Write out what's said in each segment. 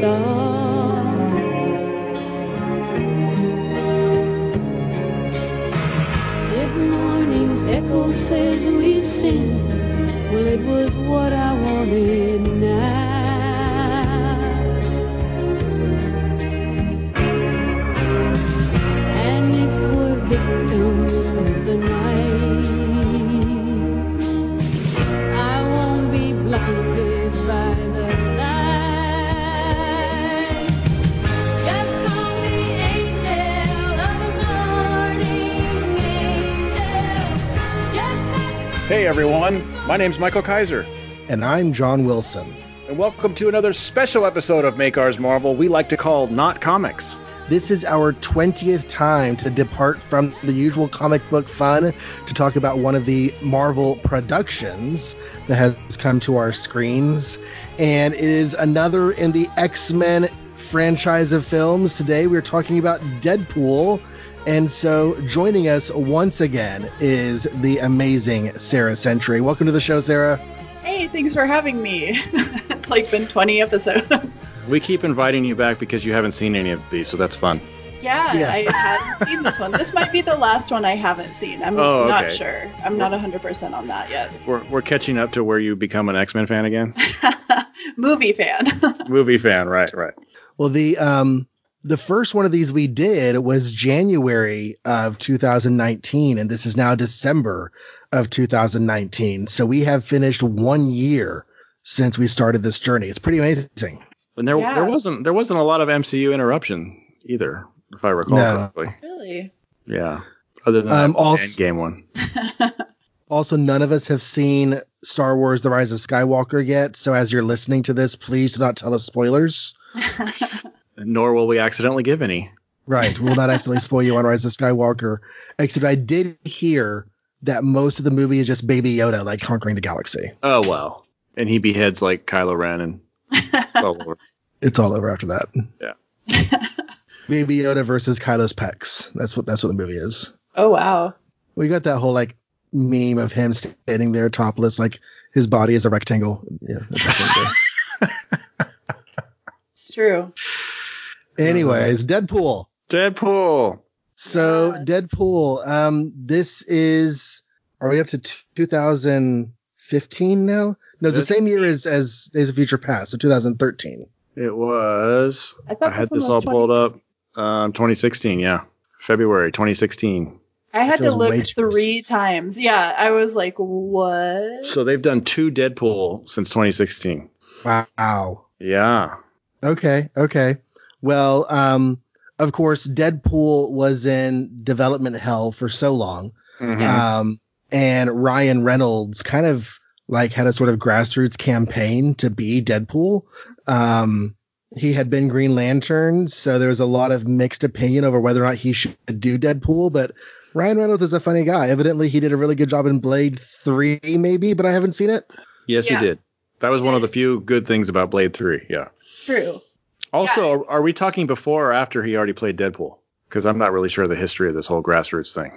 está. Everyone, my name's Michael Kaiser, And I'm John Wilson. and welcome to another special episode of Make Ours Marvel we like to call Not Comics. This is our 20th time to depart from the usual comic book fun to talk about one of the Marvel productions that has come to our screens. And it is another in the X Men franchise of films. Today we're talking about Deadpool. And so joining us once again is the amazing Sarah Century. Welcome to the show, Sarah. Hey, thanks for having me. it's like been 20 episodes. We keep inviting you back because you haven't seen any of these, so that's fun. yeah, Yeah. I haven't seen this one. This might be the last one I haven't seen. I'm Oh, not okay. sure. I'm not 100% on that yet. We're, we're catching up to where you become an X Men fan again. Movie fan. Movie fan, right, right. Well, the um the first one of these we did was January of 2019, and this is now December of 2019. So we have finished one year since we started this journey. It's pretty amazing. And there Yeah. there wasn't there wasn't a lot of MCU interruption either, if I recall No. correctly. really? Yeah. Other than Um, that also- Endgame one. Also, none of us have seen Star Wars: The Rise of Skywalker yet. So as you're listening to this, please do not tell us spoilers. Nor will we accidentally give any. Right. We'll not accidentally spoil you on Rise of Skywalker. Except I did hear that most of the movie is just Baby Yoda like conquering the galaxy. Oh well. And he beheads like Kylo Ren and it's all over. It's all over after that. Yeah. Baby Yoda versus Kylo's pecs. That's what that's what the movie is. oh, wow. We got that whole like meme of him standing there topless, like his body is a rectangle. Yeah. that's what It's true. Anyways, Deadpool. Deadpool. So Deadpool. Um, this is. Are we up to 2015 now? No, it's the same year as as Days of Future Past, so 2013. It was. I thought I had this this all pulled up. Um, 2016, yeah, February 2016. I had to look three times. Yeah, I was like, what? So they've done two Deadpool since 2016. Wow. Yeah, Okay. Okay. Well, um, of course, Deadpool was in development hell for so long. Mhm. Um, and Ryan Reynolds kind of like had a sort of grassroots campaign to be Deadpool. Um, he had been Green Lantern, so there was a lot of mixed opinion over whether or not he should do Deadpool, but Ryan Reynolds is a funny guy. Evidently, he did a really good job in Blade 3, maybe, but I haven't seen it. yes, Yeah. he did. That was one of the few good things about Blade 3. Yeah. True. Also, are, are we talking before or after he already played Deadpool? Because I'm not really sure of the history of this whole grassroots thing.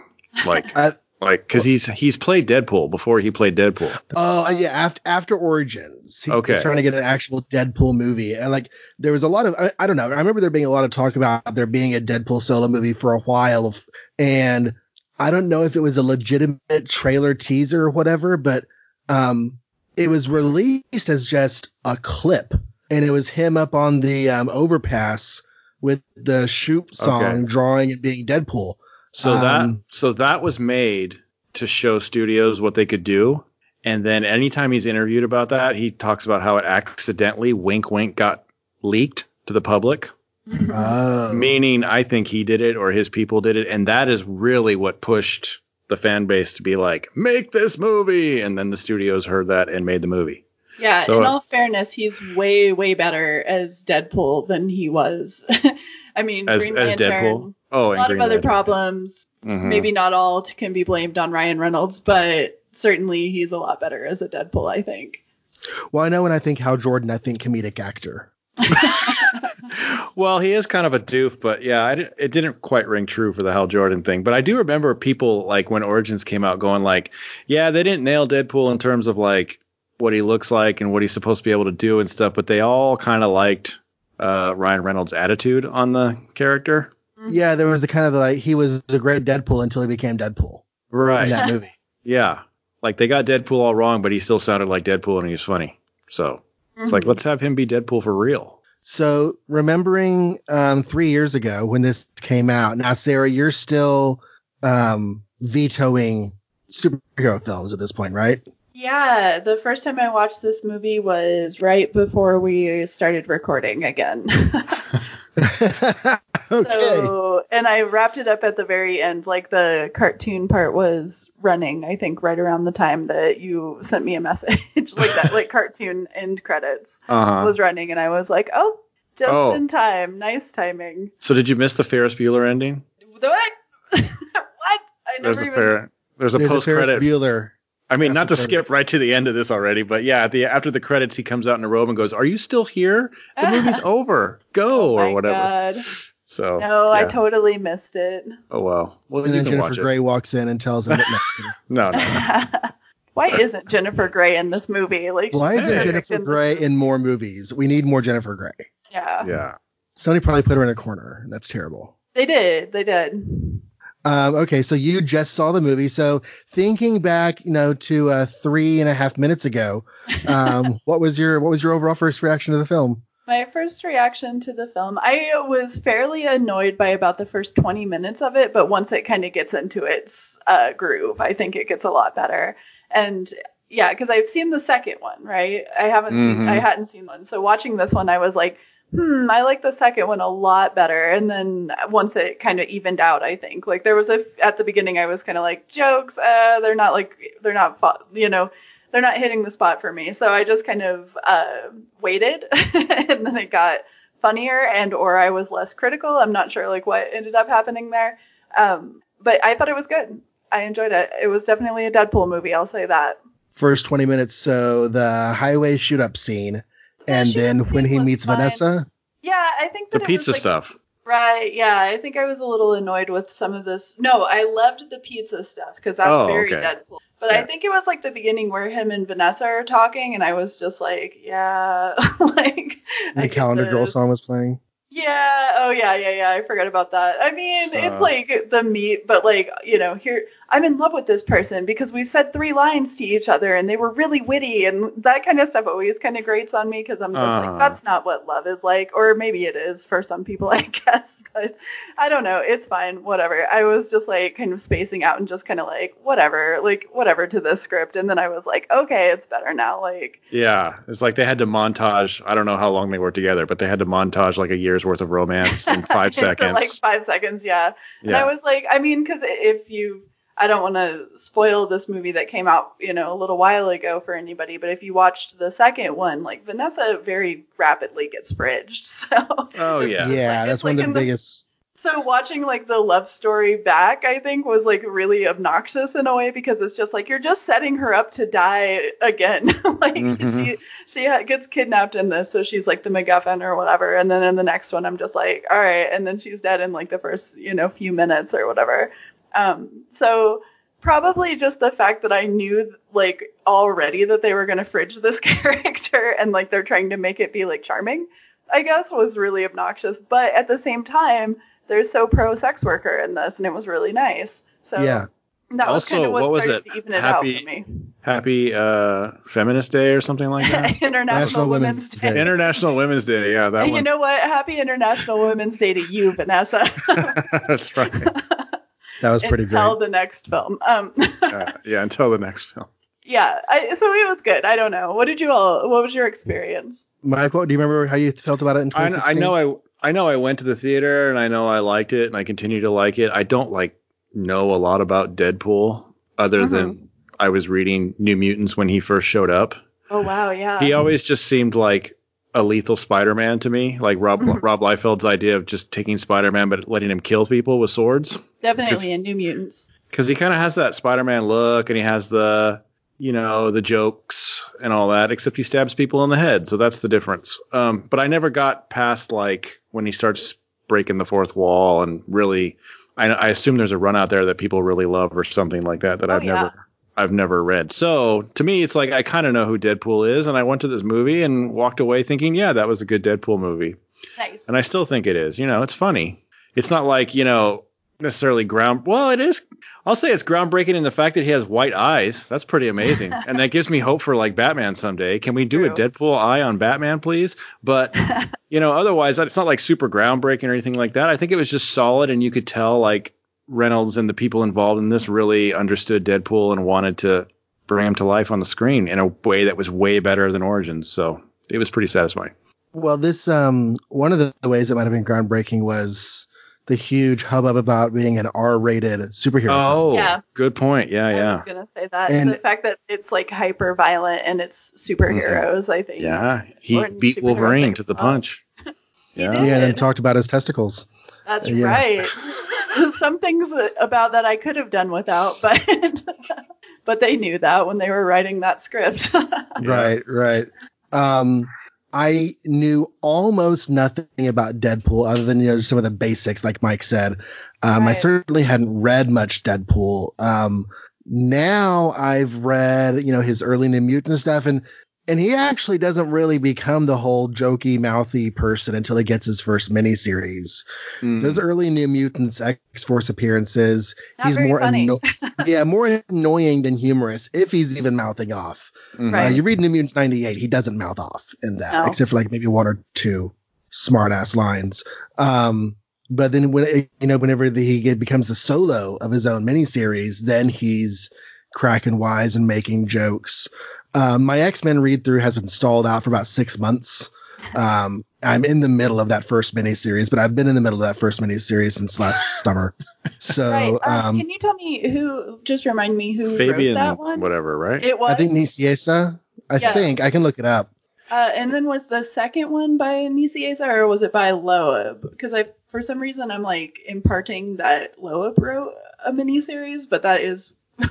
Like, Uh, like, because he's he's played Deadpool before he played Deadpool. Oh yeah, after after Origins, he Okay. was trying to get an actual Deadpool movie, and like there was a lot of I, I don't know. I remember there being a lot of talk about there being a Deadpool solo movie for a while, and I don't know if it was a legitimate trailer teaser or whatever, but um, it was released as just a clip, and it was him up on the um, overpass with the Shoop song, Okay. drawing and being Deadpool. So Um, that so that was made to show studios what they could do. And then anytime he's interviewed about that, he talks about how it accidentally wink wink got leaked to the public. Oh, Meaning I think he did it or his people did it. And that is really what pushed the fan base to be like, make this movie. And then the studios heard that and made the movie. Yeah, So, in uh, all fairness, he's way, way better as Deadpool than he was. I mean, As Green as Lantern, Deadpool. Oh, a lot Green of other Lantern. problems. Mhm. Maybe not all can be blamed on Ryan Reynolds, but certainly he's a lot better as a Deadpool, I think. well, I know when I think Hal Jordan, I think comedic actor. well, he is kind of a doof, but yeah, I di- it didn't quite ring true for the Hal Jordan thing. But I do remember people like when Origins came out going like, yeah, they didn't nail Deadpool in terms of like what he looks like and what he's supposed to be able to do and stuff, but they all kind of liked uh, Ryan Reynolds' attitude on the character. Yeah, there was the kind of like he was a great Deadpool until he became Deadpool Right. in that movie. Yeah. Like they got Deadpool all wrong, but he still sounded like Deadpool and he was funny. So it's like, Mhm. let's have him be Deadpool for real. So remembering um, three years ago when this came out, now Sarah, you're still um, vetoing superhero films at this point, right? Yeah, the first time I watched this movie was right before we started recording again. okay. So, and I wrapped it up at the very end. Like the cartoon part was running, I think, right around the time that you sent me a message. like that, like cartoon end credits Uh huh. was running, and I was like, oh, just Oh. in time. Nice timing. So did you miss the Ferris Bueller ending? What? what? I never There's a even. fair. There's a There's a post Ferris credit. Bueller. I mean, not to skip right to the end of this already, but yeah, the after the credits, he comes out in a robe and goes, "Are you still here? The movie's over. Go Oh or whatever." God. So No, I totally missed it. oh well. Well, And you then Jennifer Grey walks in and tells him what next. to. No, no. Why isn't Jennifer Grey in this movie? Like, Why isn't Jennifer Grey in more movies? We need more Jennifer Grey. Yeah, Yeah. Somebody probably put her in a corner. And that's terrible. they did. They did. Um, okay, so you just saw the movie. So thinking back, you know, to uh, three and a half minutes ago, um, what was your what was your overall first reaction to the film? My first reaction to the film, I was fairly annoyed by about the first 20 minutes of it, but once it kind of gets into its uh, groove, I think it gets a lot better. And yeah, because I've seen the second one, right? I haven't seen, Mhm. I hadn't seen one. So watching this one, I was like, hmm, I like the second one a lot better. And then once it kind of evened out, I think like there was a at the beginning, I was kind of like jokes, uh, they're not like they're not, you know, they're not hitting the spot for me. So I just kind of uh, waited, and then it got funnier, and or I was less critical. I'm not sure like what ended up happening there, um, but I thought it was good. I enjoyed it. It was definitely a Deadpool movie. I'll say that. First twenty minutes, so the highway shoot up scene, and then when he meets fine. Vanessa, Yeah, I think The that it was, pizza like, stuff. Right. Yeah, I think I was a little annoyed with some of this. No, I loved the pizza stuff because that's Oh, very okay. Deadpool. But I think it was like the beginning where him and Vanessa are talking, and I was just like, yeah, like the get Calendar Girl song was playing. Yeah. Oh, yeah, yeah, yeah. I forgot about that. I mean, So- it's like the meat, but like you know, here I'm in love with this person because we've said three lines to each other, and they were really witty, and that kind of stuff always kind of grates on me because I'm just Uh-huh. like, that's not what love is like, or maybe it is for some people, I guess. But I don't know. It's fine. Whatever. I was just like kind of spacing out and just kind of like whatever, like whatever to this script, and then I was like, okay, it's better now. Like Yeah, it's like they had to montage. I don't know how long they were together, but they had to montage like a year's worth of romance in five seconds. like five seconds. Yeah. And I was like, I mean, because if you, I don't want to spoil this movie that came out, you know, a little while ago for anybody, but if you watched the second one, like Vanessa very rapidly gets fridged. So, oh yeah, Yeah, like- that's one like of the in the- biggest. So watching like the love story back, I think was like really obnoxious in a way because it's just like you're just setting her up to die again. like Mhm. she she ha- gets kidnapped in this, so she's like the MacGuffin or whatever, and then in the next one, I'm just like, all right, and then she's dead in like the first you know few minutes or whatever. Um, so probably just the fact that I knew like already that they were gonna fridge this character and like they're trying to make it be like charming, I guess was really obnoxious. But at the same time, they're so pro sex worker in this, and it was really nice. So Yeah. that was Also, kind of what, what was it? even it Happy- out for me. Happy uh, Feminist Day or something like that. International National Women's Women's Day. Day. International Women's Day. Yeah, that And you know what? Happy International Women's Day to you, Vanessa. That's right. That was pretty good. Until great. the next film. Um, Uh, yeah, until the next film. yeah, I, so it was good. I don't know. What did you all? What was your experience? Michael, do you remember how you felt about it in I, 2016? I know I I know I went to the theater and I know I liked it and I continue to like it. I don't like know a lot about Deadpool other Mm-hmm. than I was reading New Mutants when he first showed up. Oh wow, yeah. He always just seemed like a lethal Spider-Man to me, like Rob Mhm. Rob Liefeld's idea of just taking Spider-Man but letting him kill people with swords. Definitely in New Mutants. because he kind of has that Spider-Man look, and he has the you know the jokes and all that. Except he stabs people in the head, so that's the difference. Um, but I never got past like when he starts breaking the fourth wall and really. I, I assume there's a run out there that people really love or something like that that Oh, I've yeah. never I've never read. So to me, it's like I kind of know who Deadpool is, and I went to this movie and walked away thinking, yeah, that was a good Deadpool movie, Nice. and I still think it is. You know, it's funny. It's not like you know necessarily ground. Well, it is. I'll say it's groundbreaking in the fact that he has white eyes. That's pretty amazing, and that gives me hope for like Batman someday. Can we do a Deadpool eye on Batman, please? But you know, otherwise, it's not like super groundbreaking or anything like that. I think it was just solid, and you could tell like Reynolds and the people involved in this really understood Deadpool and wanted to bring him to life on the screen in a way that was way better than Origins. So it was pretty satisfying. Well, this um one of the, the ways it might have been groundbreaking was the huge hubbub about being an R-rated superhero. Oh, Yeah. good point. Yeah, I yeah, I was gonna say that And- the fact that it's like hyper violent and it's superheroes. I think. yeah. He Or beat Wolverine things to the punch. He Yeah. did. yeah, then talked about his testicles. That's Yeah. right. Some things about that I could have done without, but but they knew that when they were writing that script. Right, right. Um, I knew almost nothing about Deadpool other than you know some of the basics, like Mike said. Um, I certainly hadn't read much Deadpool. Um, now I've read you know his early New Mutant stuff, and and he actually doesn't really become the whole jokey, mouthy person until he gets his first miniseries. Mm. Those early New Mutants X Force appearances, Not he's more anno- yeah, more annoying than humorous if he's even mouthing off. Mhm. Uh, Right. you read New Mutants 98, he doesn't mouth off in that, No. except for like maybe one or two smart ass lines. Um, but then when, you know, whenever the, he get, becomes the solo of his own miniseries, then he's cracking wise and making jokes. Um, my X-Men read through has been stalled out for about six months. Um, I'm in the middle of that first miniseries, but I've been in the middle of that first miniseries since last summer. So, right. Um, um, can you tell me who? Just remind me who Fabian, wrote that one. whatever, right? It was. I think Nicieza, I Yeah. think I can look it up. Uh, and then was the second one by Nicieza or was it by Loeb? Because I, for some reason, I'm like imparting that Loeb wrote a miniseries, but that is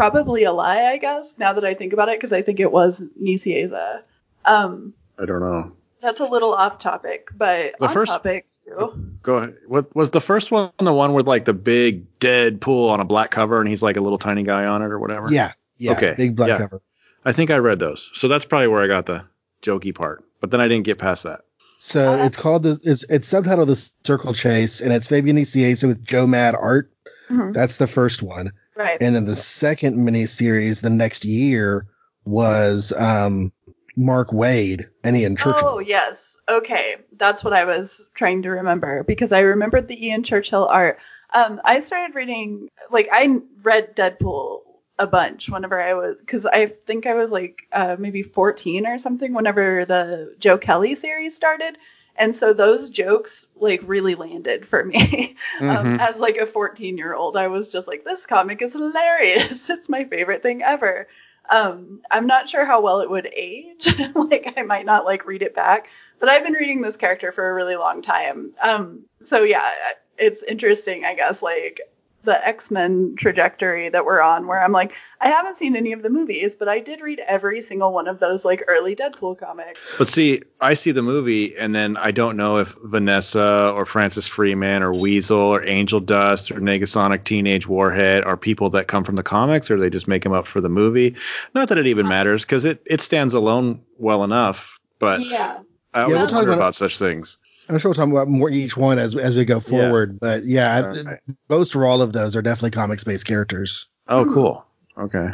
probably a lie, I guess. Now that I think about it, because I think it was Nicieza. Um, I don't know. that's a little off topic, but The on first- topic too. Go ahead. What was the first one? The one with like the big dead pool on a black cover, and he's like a little tiny guy on it, or whatever. Yeah. Yeah. Okay, Big black yeah. cover. I think I read those, so that's probably where I got the jokey part. But then I didn't get past that. So Uh, it's called the it's it's subtitled the Circle Chase, and it's Fabian Nicieza with Joe Mad art. Mhm. That's the first one, Right. and then the second miniseries the next year was um Mark Waid and Ian Churchill. Oh yes. Okay, that's what I was trying to remember because I remembered the Ian Churchill art. Um, I started reading like I read Deadpool a bunch whenever I was because I think I was like uh, maybe 14 or something whenever the Joe Kelly series started. And so those jokes like really landed for me. um, Mhm. as like a 14 year old, I was just like, this comic is hilarious. it's my favorite thing ever. Um, I'm not sure how well it would age. like I might not like read it back, but I've been reading this character for a really long time. Um, so yeah, it's interesting, I guess, like the X-Men trajectory that we're on where I'm like, I haven't seen any of the movies, but I did read every single one of those like early Deadpool comics. But see, I see the movie, and then I don't know if Vanessa or Francis Freeman or Weasel or Angel Dust or Negasonic Teenage Warhead are people that come from the comics, or they just make them up for the movie. Not that it even uh-huh. matters, because it, it stands alone well enough. But Yeah. I always we'll talk wonder about- about such things. I'm sure we'll talk about more each one as as we go forward. But yeah, right. most or all of those are definitely comics based characters. Oh, cool. Okay.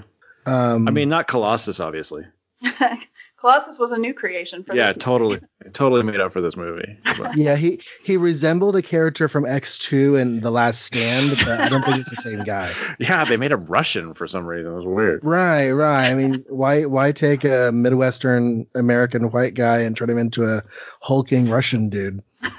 Um, I mean, not Colossus, obviously. Colossus was a new creation for Yeah, this totally, totally made up for this movie. But- yeah, he he resembled a character from X2 and The Last Stand, but I don't think it's the same guy. yeah, they made him Russian for some reason. It was weird. Right, right. I mean, why why take a Midwestern American white guy and turn him into a hulking Russian dude?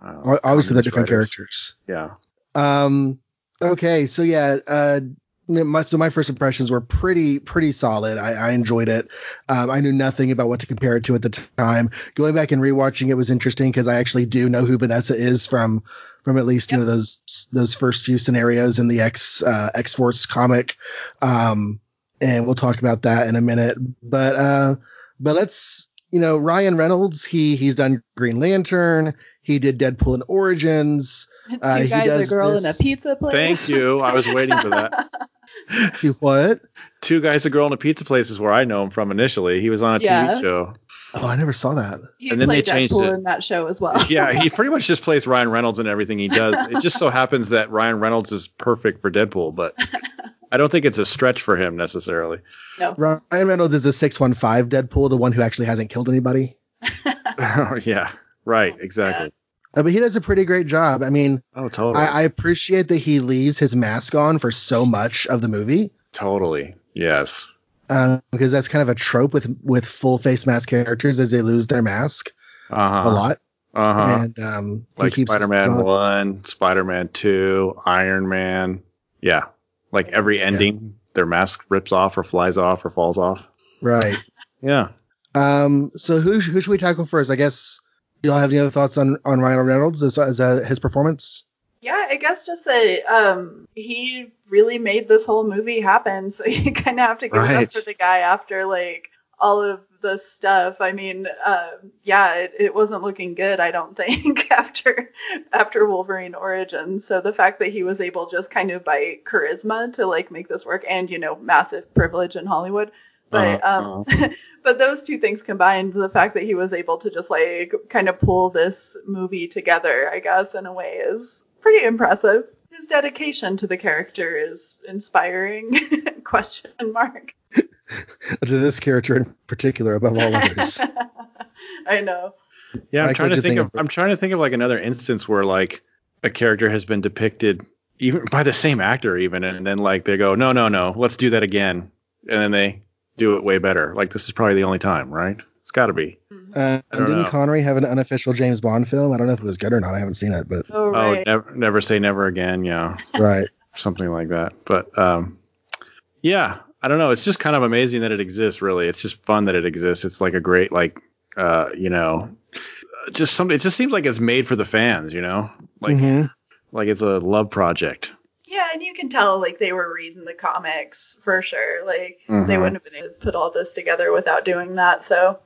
Uh, Obviously, they're different writers. characters. Yeah. Um. Okay, so yeah. Uh. My, so my first impressions were pretty pretty solid. I, I enjoyed it. Um, I knew nothing about what to compare it to at the time. Going back and rewatching it was interesting because I actually do know who Vanessa is from from at least you know those those first few scenarios in the X uh, X Force comic. Um, and we'll talk about that in a minute. But uh, but let's you know Ryan Reynolds. He he's done Green Lantern. He did Deadpool and Origins. Two Uh, he guys, does a girl, this- and a pizza place. Thank you. I was waiting for that. He what? Two guys, a girl, in a pizza place is where I know him from initially. He was on a Yeah. TV show. Oh, I never saw that. He And then they played changed Deadpool it. in that show as well. Yeah, he pretty much just plays Ryan Reynolds in everything he does. It just so happens that Ryan Reynolds is perfect for Deadpool, but I don't think it's a stretch for him necessarily. No. Ryan Reynolds is a 615 Deadpool, the one who actually hasn't killed anybody. yeah, right, exactly. Uh, but he does a pretty great job. I mean, Oh, totally. I, I appreciate that he leaves his mask on for so much of the movie. totally. Yes. Um, because that's kind of a trope with with full face mask characters as they lose their mask Uh-huh. a lot. Uh-huh. And um, like Spider-Man on- 1, Spider-Man 2, Iron Man. Yeah. Like every ending, their mask rips off or flies off or falls off. Right. Yeah. Um, so who who should we tackle first? I guess y'all have any other thoughts on on Ryan Reynolds as, as uh, his performance? Yeah, I guess just that um, he really made this whole movie happen. So you kind of have to give it up Right. for the guy after like all of the stuff. I mean, uh, yeah, it, it wasn't looking good. I don't think after after Wolverine Origins. So the fact that he was able just kind of by charisma to like make this work, and you know, massive privilege in Hollywood. But Uh-huh, um, but those two things combined, the fact that he was able to just like kind of pull this movie together, I guess, in a way, is pretty impressive. His dedication to the character is inspiring. Question mark. To this character in particular, above all others. I know. Yeah, I'm Mike, trying to think think of of- I'm trying to think of like another instance where like a character has been depicted even by the same actor even and then like they go, "No, no, no, let's do that again." And then they do it way better. Like this is probably the only time, right? It's got to be. Uh, I didn't know. Connery have an unofficial James Bond film? I don't know if it was good or not. I haven't seen it, but Oh, Oh, never never say never again, yeah. right. something like that. But um, yeah, I don't know. It's just kind of amazing that it exists. Really, it's just fun that it exists. It's like a great like uh, you know, just some. It just seems like it's made for the fans. You know, like Mhm. like it's a love project. Yeah, and you can tell like they were reading the comics for sure. Like they Mhm. wouldn't have been able to put all this together without doing that. So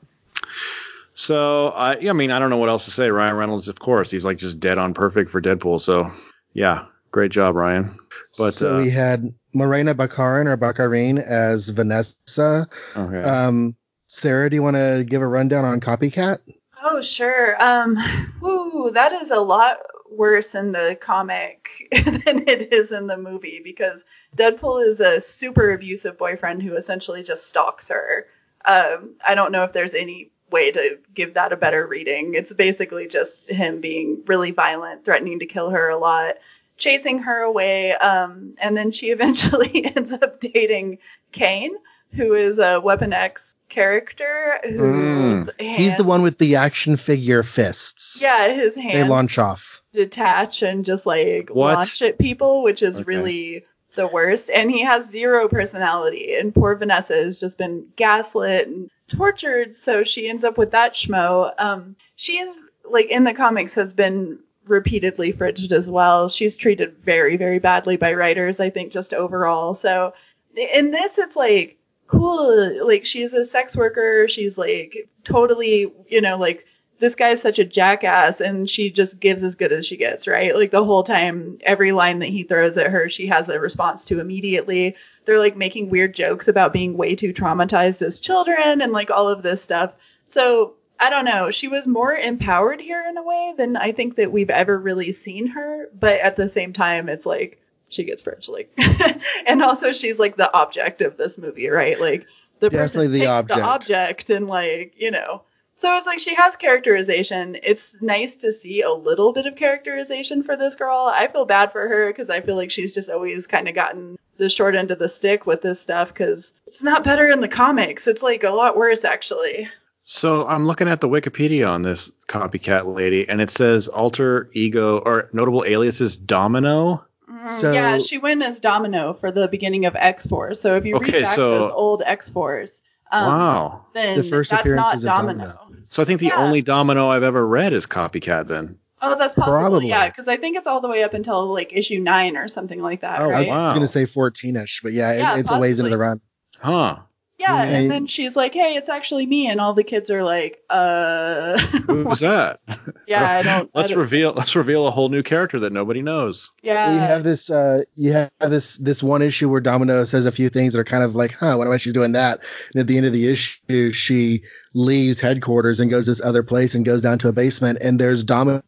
So I, I mean, I don't know what else to say. Ryan Reynolds, of course, he's like just dead on perfect for Deadpool. So yeah, great job, Ryan. But so uh, we had Morena Baccarin or Baccarin as Vanessa. okay. Um, Sarah, do you want to give a rundown on Copycat? Oh, sure. Um, whoo, that is a lot worse in the comic than it is in the movie because Deadpool is a super abusive boyfriend who essentially just stalks her. Um, I don't know if there's any way to give that a better reading. It's basically just him being really violent, threatening to kill her a lot, chasing her away, um, and then she eventually ends up dating Kane, who is a Weapon X character whose He's the one with the action figure fists. yeah, his hands. They launch off. Detach and just like What? launch at people, which is Okay. really the worst. And he has zero personality. And poor Vanessa has just been gaslit and tortured, so she ends up with that schmo. Um, she is like in the comics has been repeatedly fridged as well. She's treated very, very badly by writers, I think, just overall. So in this, it's like cool. Like she's a sex worker. She's like totally, you know, like this guy's such a jackass and she just gives as good as she gets, right? Like the whole time, every line that he throws at her, she has a response to immediately. They're like making weird jokes about being way too traumatized as children and like all of this stuff. So I don't know. She was more empowered here in a way than I think that we've ever really seen her. But at the same time, it's like she gets French, like, and also she's like the object of this movie, right? Like the Definitely person the takes object. the object, and like you know. So it's like she has characterization. It's nice to see a little bit of characterization for this girl. I feel bad for her because I feel like she's just always kind of gotten the short end of the stick with this stuff because it's not better in the comics. It's like a lot worse actually. So I'm looking at the Wikipedia on this copycat lady, and it says alter ego or notable aliases Domino. So- yeah, she went as Domino for the beginning of X Force. So if you Okay, read back so- those old X Force, um, wow. then The first that's appearance not is of Domino. Domino. So I think the Yeah. only Domino I've ever read is copycat. Then. Oh, that's possible. Probably. Yeah, because I think it's all the way up until like issue nine or something like that. Oh, I right? wow. was going to say 14ish, but yeah, it- Yeah, it's a ways into the run. Huh. Yeah, And- and then she's like, "Hey, it's actually me," and all the kids are like, "Uh, Who's that? yeah, I don't." I Let's don't- reveal. Let's reveal a whole new character that nobody knows. Yeah, you have this uh you have this this one issue where Domino says a few things that are kind of like, huh, why she's doing that? And at the end of the issue, she leaves headquarters and goes to this other place and goes down to a basement and there's Domino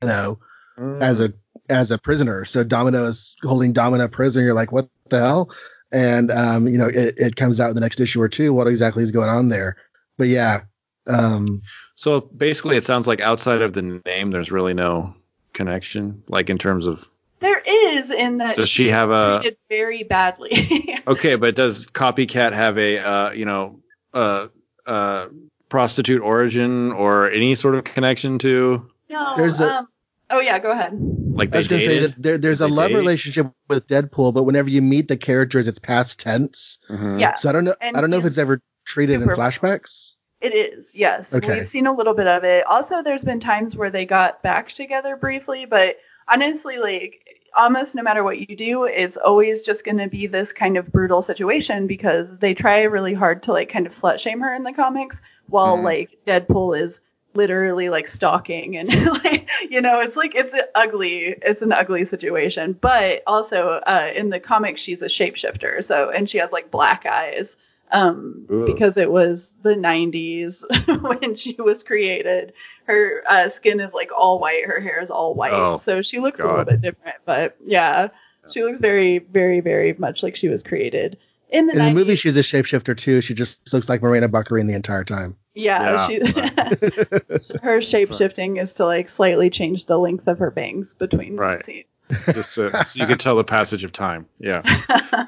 as a as a prisoner. So Domino is holding Domino prisoner. You're like, what the hell? And um, you know, it, it comes out in the next issue or two. What exactly is going on there? But yeah, um, So basically, it sounds like outside of the name, there's really no connection. Like in terms of, there is in that does she have a? treated very badly. Okay, but does Copycat have a uh, you know uh, uh, prostitute origin or any sort of connection to no, There's a- um, oh yeah, go ahead. like I was going to say that there, there's a love date? relationship with Deadpool, but whenever you meet the characters, it's past tense. Mhm. Yeah, So I don't know. And I don't know if it's ever treated in flashbacks. it is. Yes, Okay. we've seen a little bit of it. Also, there's been times where they got back together briefly, but honestly, like almost no matter what you do, it's always just going to be this kind of brutal situation because they try really hard to like kind of slut shame her in the comics, while Mhm. like Deadpool is literally like stalking and like you know it's like it's ugly it's an ugly situation. But also uh in the comics she's a shapeshifter so and she has like black eyes um because it was the 90s when she was created. Her uh, skin is like all white. Her hair is all white. Oh, so she looks a little bit different but yeah. She looks very very very much like she was created in the In the movie, she's a shapeshifter too. She just looks like Morena Baccarin the entire time. yeah, Yeah, she, her shape shifting is to like slightly change the length of her bangs between Right. scenes. Just so, so you can tell the passage of time. Yeah.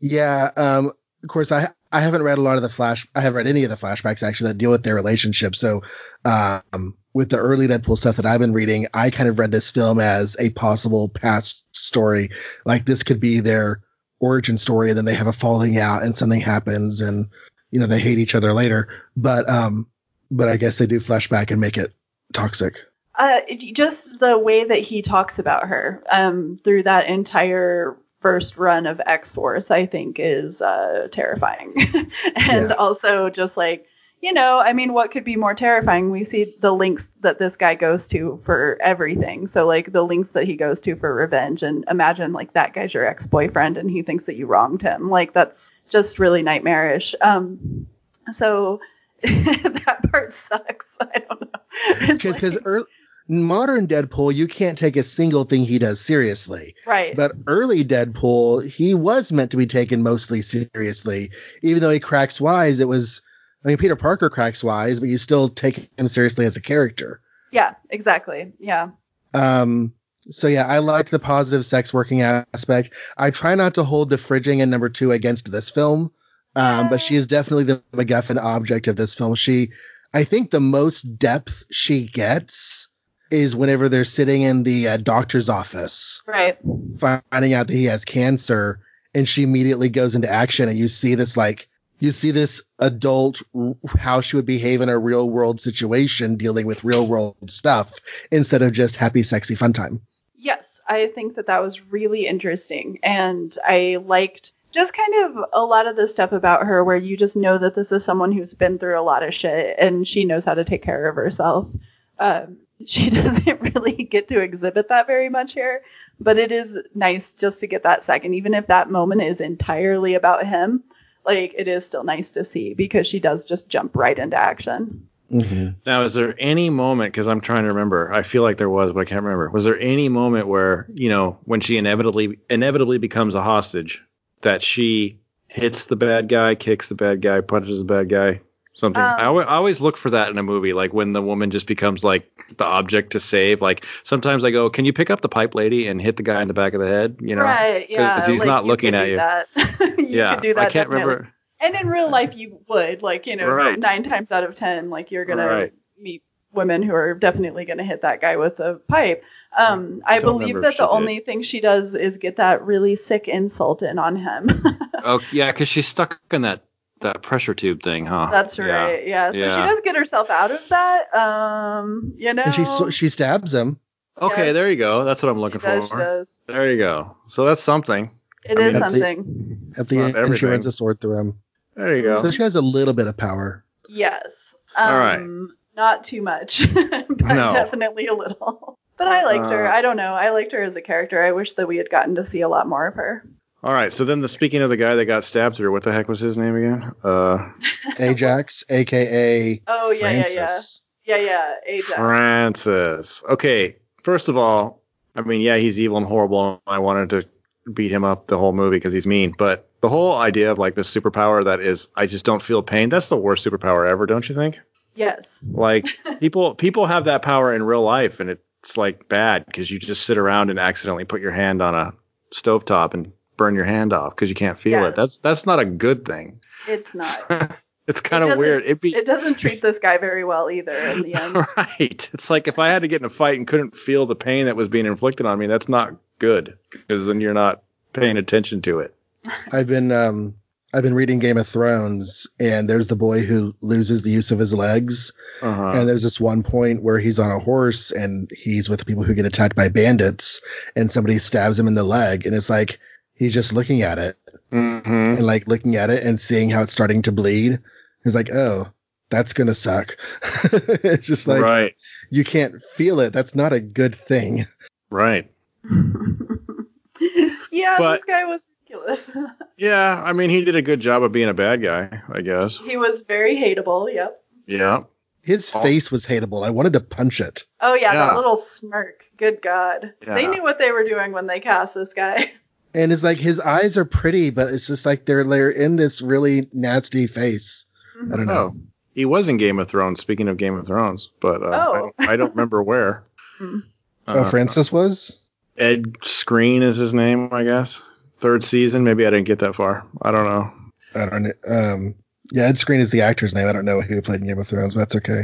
Yeah. Um, of course, I I haven't read a lot of the flash. I haven't read any of the flashbacks actually that deal with their relationship. So, um, with the early Deadpool stuff that I've been reading, I kind of read this film as a possible past story. Like this could be their origin story, and then they have a falling out, and something happens, and you know they hate each other later. But um, but I guess they do flashback and make it toxic. Uh, just the way that he talks about her um, through that entire first run of X Force, I think, is uh, terrifying. and Yeah. also just like, you know, I mean, what could be more terrifying? We see the links that this guy goes to for everything. So, like, the links that he goes to for revenge. And imagine, like, that guy's your ex boyfriend and he thinks that you wronged him. Like, that's just really nightmarish. Um, so. that part sucks. I don't know. Because because like- modern Deadpool, you can't take a single thing he does seriously. right. But early Deadpool, he was meant to be taken mostly seriously. Even though he cracks wise, it was, I mean, Peter Parker cracks wise, but you still take him seriously as a character. Yeah, exactly. Yeah. Um, so yeah, I liked the positive sex working aspect. I try not to hold the fridging in number two against this film. Um, but she is definitely the MacGuffin object of this film. She, I think the most depth she gets is whenever they're sitting in the uh, doctor's office Right. finding out that he has cancer and she immediately goes into action and you see this like you see this adult, how she would behave in a real world situation dealing with real world stuff instead of just happy sexy fun time Yes, I think that that was really interesting. And I liked just kind of a lot of the stuff about her where you just know that this is someone who's been through a lot of shit and she knows how to take care of herself. Um, she doesn't really get to exhibit that very much here, but it is nice just to get that second, even if that moment is entirely about him. Like it is still nice to see because she does just jump right into action. Mm-hmm. Now, is there any moment? Because I'm trying to remember. I feel like there was, but I can't remember. Was there any moment where you know when she inevitably inevitably becomes a hostage that she hits the bad guy, kicks the bad guy, punches the bad guy, something? Um, I, alwa- I always look for that in a movie, like when the woman just becomes like the object to save. Like sometimes I go, "Can you pick up the pipe lady and hit the guy in the back of the head?" You know, right? Yeah, 'cause he's not looking at you. You yeah. do that. I can't definitely. remember. And in real life, you would like you know Right. nine times out of ten, like you're gonna Right. meet women who are definitely gonna hit that guy with a pipe. Um, I, don't believe that the did. only thing she does is get that really sick insult in on him. Oh yeah, because she's stuck in that that pressure tube thing, huh? That's right. Yeah. yeah. So Yeah. she does get herself out of that. Um, you know. and she she stabs him Okay, Yes. there you go. That's what I'm looking she does, for. she does. There you go. So that's something. It I is mean, that's the- something. at the end she everything. runs a sword through him There you go. So she has a little bit of power. Yes. Um, All right. Not too much, but No. definitely a little. But I liked her. Uh, I don't know. I liked her as a character. I wish that we had gotten to see a lot more of her. All right. So then, the speaking of the guy that got stabbed through, what the heck was his name again? Uh, Ajax, aka Oh yeah, Francis. yeah, yeah, yeah, yeah. Ajax. Francis. Okay. First of all, I mean, yeah, he's evil and horrible. and I wanted to beat him up the whole movie because he's mean. But the whole idea of like this superpower that is, I just don't feel pain. That's the worst superpower ever, don't you think? yes. Like people, people have that power in real life, and it's like bad because you just sit around and accidentally put your hand on a stovetop and burn your hand off because you can't feel Yeah. it. That's that's not a good thing. It's not. it's kind of doesn't- weird. It'd be It doesn't treat this guy very well either in the end. right. It's like if I had to get in a fight and couldn't feel the pain that was being inflicted on me, that's not good because then you're not paying attention to it. I've been um I've been reading Game of Thrones, and there's the boy who loses the use of his legs, Uh-huh. and there's this one point where he's on a horse and he's with people who get attacked by bandits, and somebody stabs him in the leg, and it's like he's just looking at it hmm and like looking at it and seeing how it's starting to bleed. He's like, oh, that's gonna suck. it's just like right. you can't feel it. That's not a good thing. Right. yeah, But- this guy was ridiculous. Yeah. I mean, he did a good job of being a bad guy, I guess. he was very hateable. Yep. Yeah. His Oh. face was hateable. I wanted to punch it. Oh yeah, Yeah. that little smirk. Good God. They knew what they were doing when they cast this guy. And it's like his eyes are pretty, but it's just like they're they're in this really nasty face. I don't know. Oh, he was in Game of Thrones. Speaking of Game of Thrones, but uh, I, Oh. don't, I don't remember where. Hmm. oh, Uh, Francis was. Ed Skrein is his name, I guess. Third season. Maybe I didn't get that far. I don't know. I don't know. Um, yeah, Ed Skrein is the actor's name. I don't know who played in Game of Thrones, but that's okay.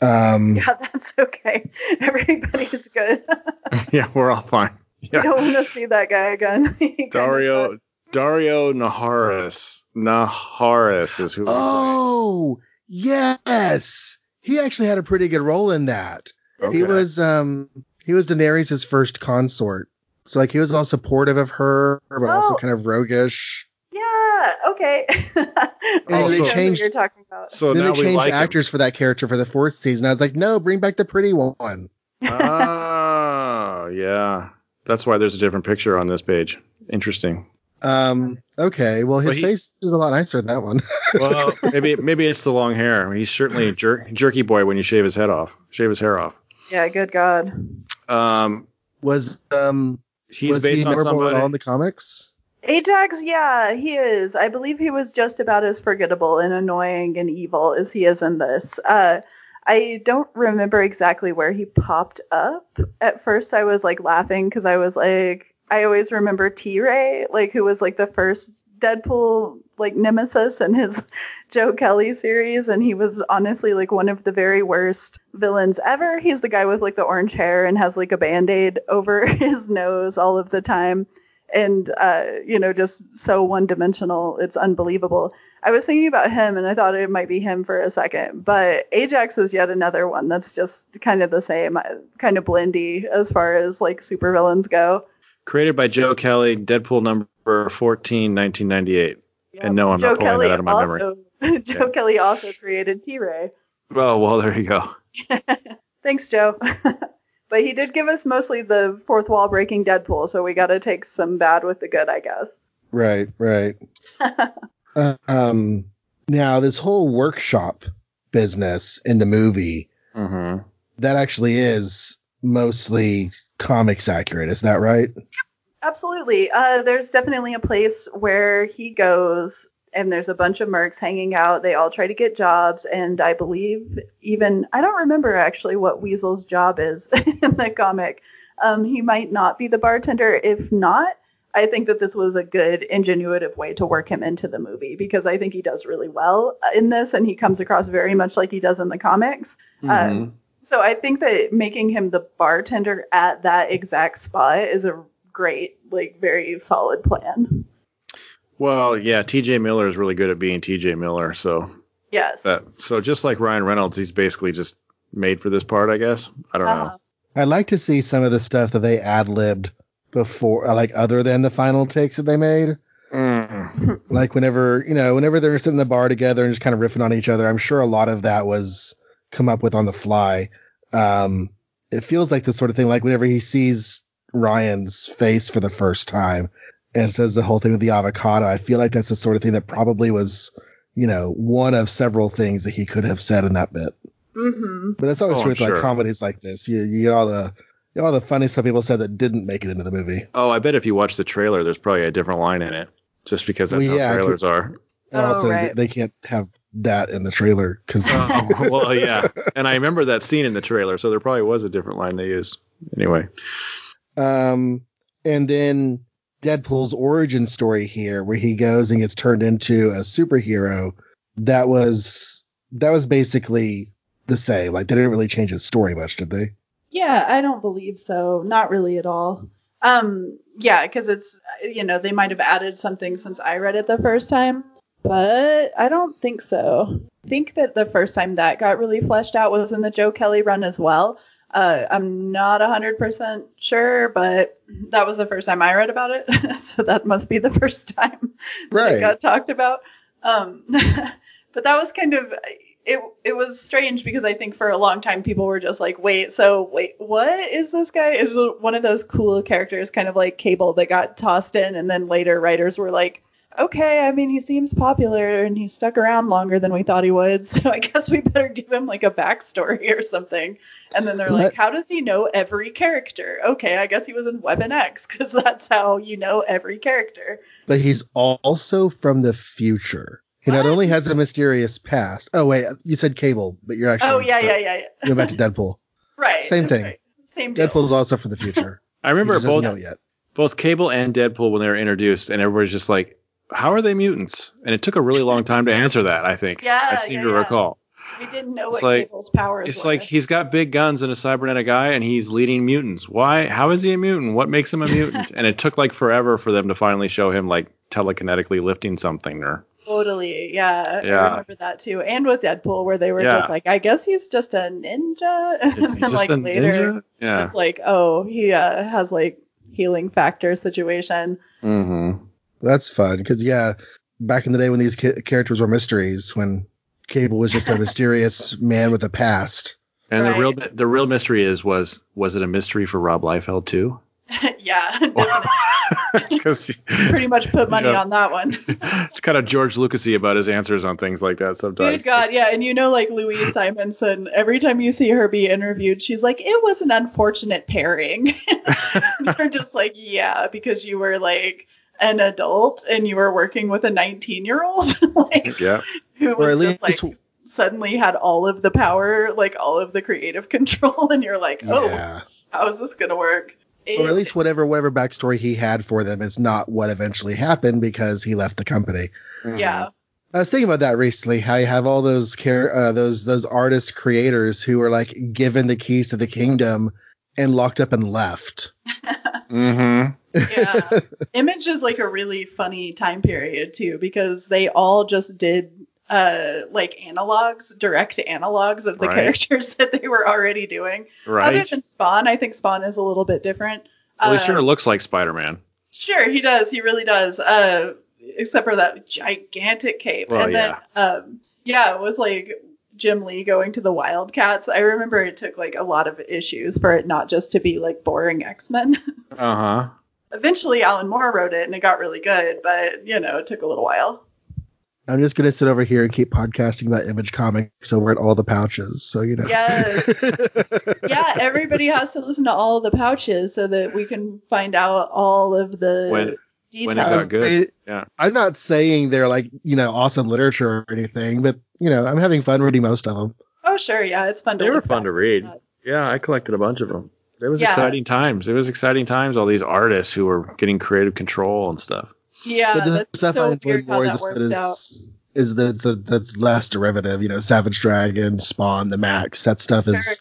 Um, Yeah, that's okay. Everybody's good. yeah, we're all fine. I Yeah. don't want to see that guy again. Daario. Daario Naharis. Naharis is who. oh, yes, he actually had a pretty good role in that. He was um he was Daenerys' first consort. So like he was all supportive of her, but also Oh. kind of roguish. Yeah. Okay. I And they know changed- You're talking about. So then they changed like him. actors for that character for the fourth season. I was like, no, bring back the pretty one. Oh, yeah. That's why there's a different picture on this page. Interesting. Um, okay, well his But he- face is a lot nicer than that one. Well, maybe maybe it's the long hair. He's certainly a jer- jerky boy when you shave his head off. Shave his hair off. Yeah. Good God. Um, was um he's was based he on memorable somebody. at all in the comics? Ajax, yeah, he is. I believe he was just about as forgettable and annoying and evil as he is in this. Uh, I don't remember exactly where he popped up. At first, I was like laughing because I was like, I always remember T Ray, like who was like the first Deadpool like nemesis in his Joe Kelly series, and he was honestly like one of the very worst villains ever. He's the guy with like the orange hair and has like a band aid over his nose all of the time and uh, you know just so one dimensional it's unbelievable i was thinking about him and i thought it might be him for a second but ajax is yet another one that's just kind of the same uh, kind of blendy as far as like supervillains go Created by Joe Kelly, Deadpool number 14, 1998. And no, I'm joe not pulling kelly that out of my memory. joe Yeah. kelly also created t-ray Oh, well, there you go. thanks joe but he did give us mostly the fourth wall breaking deadpool so we got to take some bad with the good i guess Right, right. Uh, um, now this whole workshop business in the movie Mm-hmm. that actually is mostly comics accurate. Is that right? Absolutely. Uh, there's definitely a place where he goes, and there's a bunch of mercs hanging out. They all try to get jobs, and I believe even I don't remember actually what Weasel's job is in the comic. Um, he might not be the bartender. If not, I think that this was a good, ingenuitive way to work him into the movie because I think he does really well in this, and he comes across very much like he does in the comics. Mm-hmm. Uh, so I think that making him the bartender at that exact spot is a great, like, very solid plan. Well, yeah, T.J. Miller is really good at being T.J. Miller. So Yes. that so just like Ryan Reynolds, he's basically just made for this part, I guess. I don't Uh, know. I'd like to see some of the stuff that they ad libbed before, uh, like other than the final takes that they made. Mm. Like whenever you know, whenever they're sitting in the bar together and just kind of riffing on each other, I'm sure a lot of that was come up with on the fly. Um, it feels like the sort of thing like whenever he sees Ryan's face for the first time and says the whole thing with the avocado, I feel like that's the sort of thing that probably was, you know, one of several things that he could have said in that bit. hmm But that's always Oh, true I'm with like comedies like this. You, you get all the you get all the funny stuff people said that didn't make it into the movie. Oh, I bet if you watch the trailer, there's probably a different line in it, just because that's Well, yeah, how trailers are. And Oh, also, th- right. they can't have that in the trailer because Oh, well, yeah, and I remember that scene in the trailer, so there probably was a different line they used. Anyway, Um, and then Deadpool's origin story here, where he goes and gets turned into a superhero, that was that was basically the same. Like they didn't really change his story much, did they? Yeah, I don't believe so. Not really at all. Um, yeah, because it's you know they might have added something since I read it the first time, but I don't think so. I think that the first time that got really fleshed out was in the Joe Kelly run as well. Uh, I'm not hundred percent sure, but that was the first time I read about it, so that must be the first time that Right. it got talked about. Um, but that was kind of it. It was strange because I think for a long time people were just like, "Wait, so wait, what is this guy?" It was one of those cool characters, kind of like Cable, that got tossed in, and then later writers were like, "Okay, I mean, he seems popular and he stuck around longer than we thought he would, so I guess we better give him like a backstory or something." And then they're like, "How does he know every character?" Okay, I guess he was in Weapon X because that's how you know every character. But he's also from the future. He not only has a mysterious past. Oh wait, you said Cable, but you're actually oh yeah, yeah, yeah, yeah. You're back to Deadpool. Right. Same thing. right. Same deal. Deadpool's also for the future. I He remember just both know yet. both Cable and Deadpool when they were introduced, and everybody's just like, "How are they mutants?" And it took a really long time to answer that. I think. Yeah, I seem yeah, to yeah. recall. We didn't know It's what like- Cable's powers It's were. like he's got big guns and a cybernetic guy, and he's leading mutants. Why? How is he a mutant? What makes him a mutant? and it took like forever for them to finally show him like telekinetically lifting something or totally, yeah, Yeah. I remember that too. And with Deadpool, where they were Yeah. just like, I guess he's just a ninja, and is he then just like a later, ninja? Yeah. it's like, oh, he uh, has like healing factor situation. Mm-hmm. That's fun because yeah, back in the day when these ca- characters were mysteries, when Cable was just a mysterious man with a past. And the real the real mystery is was was it a mystery for Rob Liefeld too? yeah, definitely. Because pretty much put money Yeah. on that one. it's kind of George Lucasy about his answers on things like that sometimes. Good God, yeah, and you know, like Louise Simonson, every time you see her be interviewed, she's like, "It was an unfortunate pairing." You're just like, "Yeah," because you were like an adult and you were working with a 19 year old, like Yeah. who Or at was just least like suddenly had all of the power, like all of the creative control, and you're like, "Oh, Yeah. how is this gonna work?" Or at least whatever whatever backstory he had for them is not what eventually happened because he left the company. yeah, I was thinking about that recently. How you have all those care, uh, those those artist creators who were like given the keys to the kingdom and locked up and left. Mm-hmm. yeah. Image is like a really funny time period too because they all just did uh like analogs, direct analogs of the Right. characters that they were already doing. Other than Spawn, I think Spawn is a little bit different. Well, he Uh, sure looks like Spider Man. Sure, he does. He really does. Uh, except for that gigantic cape. Well, and then, um, yeah, with like Jim Lee going to the Wildcats, I remember it took like a lot of issues for it not just to be like boring X Men. Uh huh. Eventually, Alan Moore wrote it and it got really good, but you know, it took a little while. I'm just gonna sit over here and keep podcasting about Image Comics over at all the pouches. So you know. Yes. yeah, everybody has to listen to all the pouches so that we can find out all of the When- details. when it got good. It- Yeah. I'm not saying they're like you know awesome literature or anything, but you know I'm having fun reading most of them. Oh, sure, yeah, it's fun to They were fun to read. Yeah, I collected a bunch of them. It was Yeah. exciting times. It was exciting times. All these artists who were getting creative control and stuff. Yeah, but the that's stuff so I enjoy more that is out. is is that it's a, that's less derivative. You know, Savage Dragon, Spawn, the Maxx. That stuff is Sure.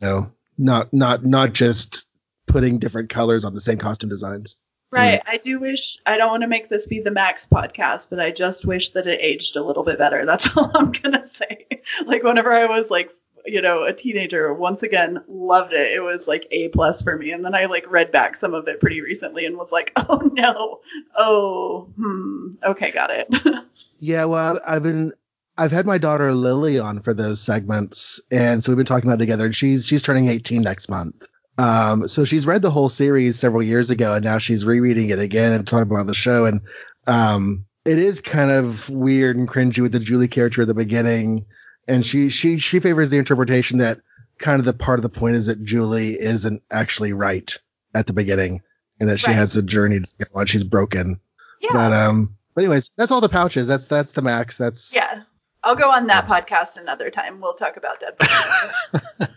you know not not not just putting different colors on the same costume designs. Right. Mm. I do wish I don't want to make this be the Maxx podcast, but I just wish that it aged a little bit better. That's all I'm gonna say. Like whenever I was like you know, a teenager, once again, loved it. It was like A plus for me. And then I like read back some of it pretty recently and was like, oh no, oh, hmm, okay, got it. Yeah, well, I've been I've had my daughter Lily on for those segments, and so we've been talking about it together. And she's she's turning 18 next month. Um, so she's read the whole series several years ago, and now she's rereading it again and talking about the show. And um, it is kind of weird and cringy with the Julie character at the beginning, and she she she favors the interpretation that kind of the part of the point is that Julie isn't actually right at the beginning, and that she Right. has a journey to get on. She's broken. yeah. But um, but anyways, that's all the pouches. That's that's the Maxx. That's yeah. I'll go on that podcast another time. We'll talk about Deadpool.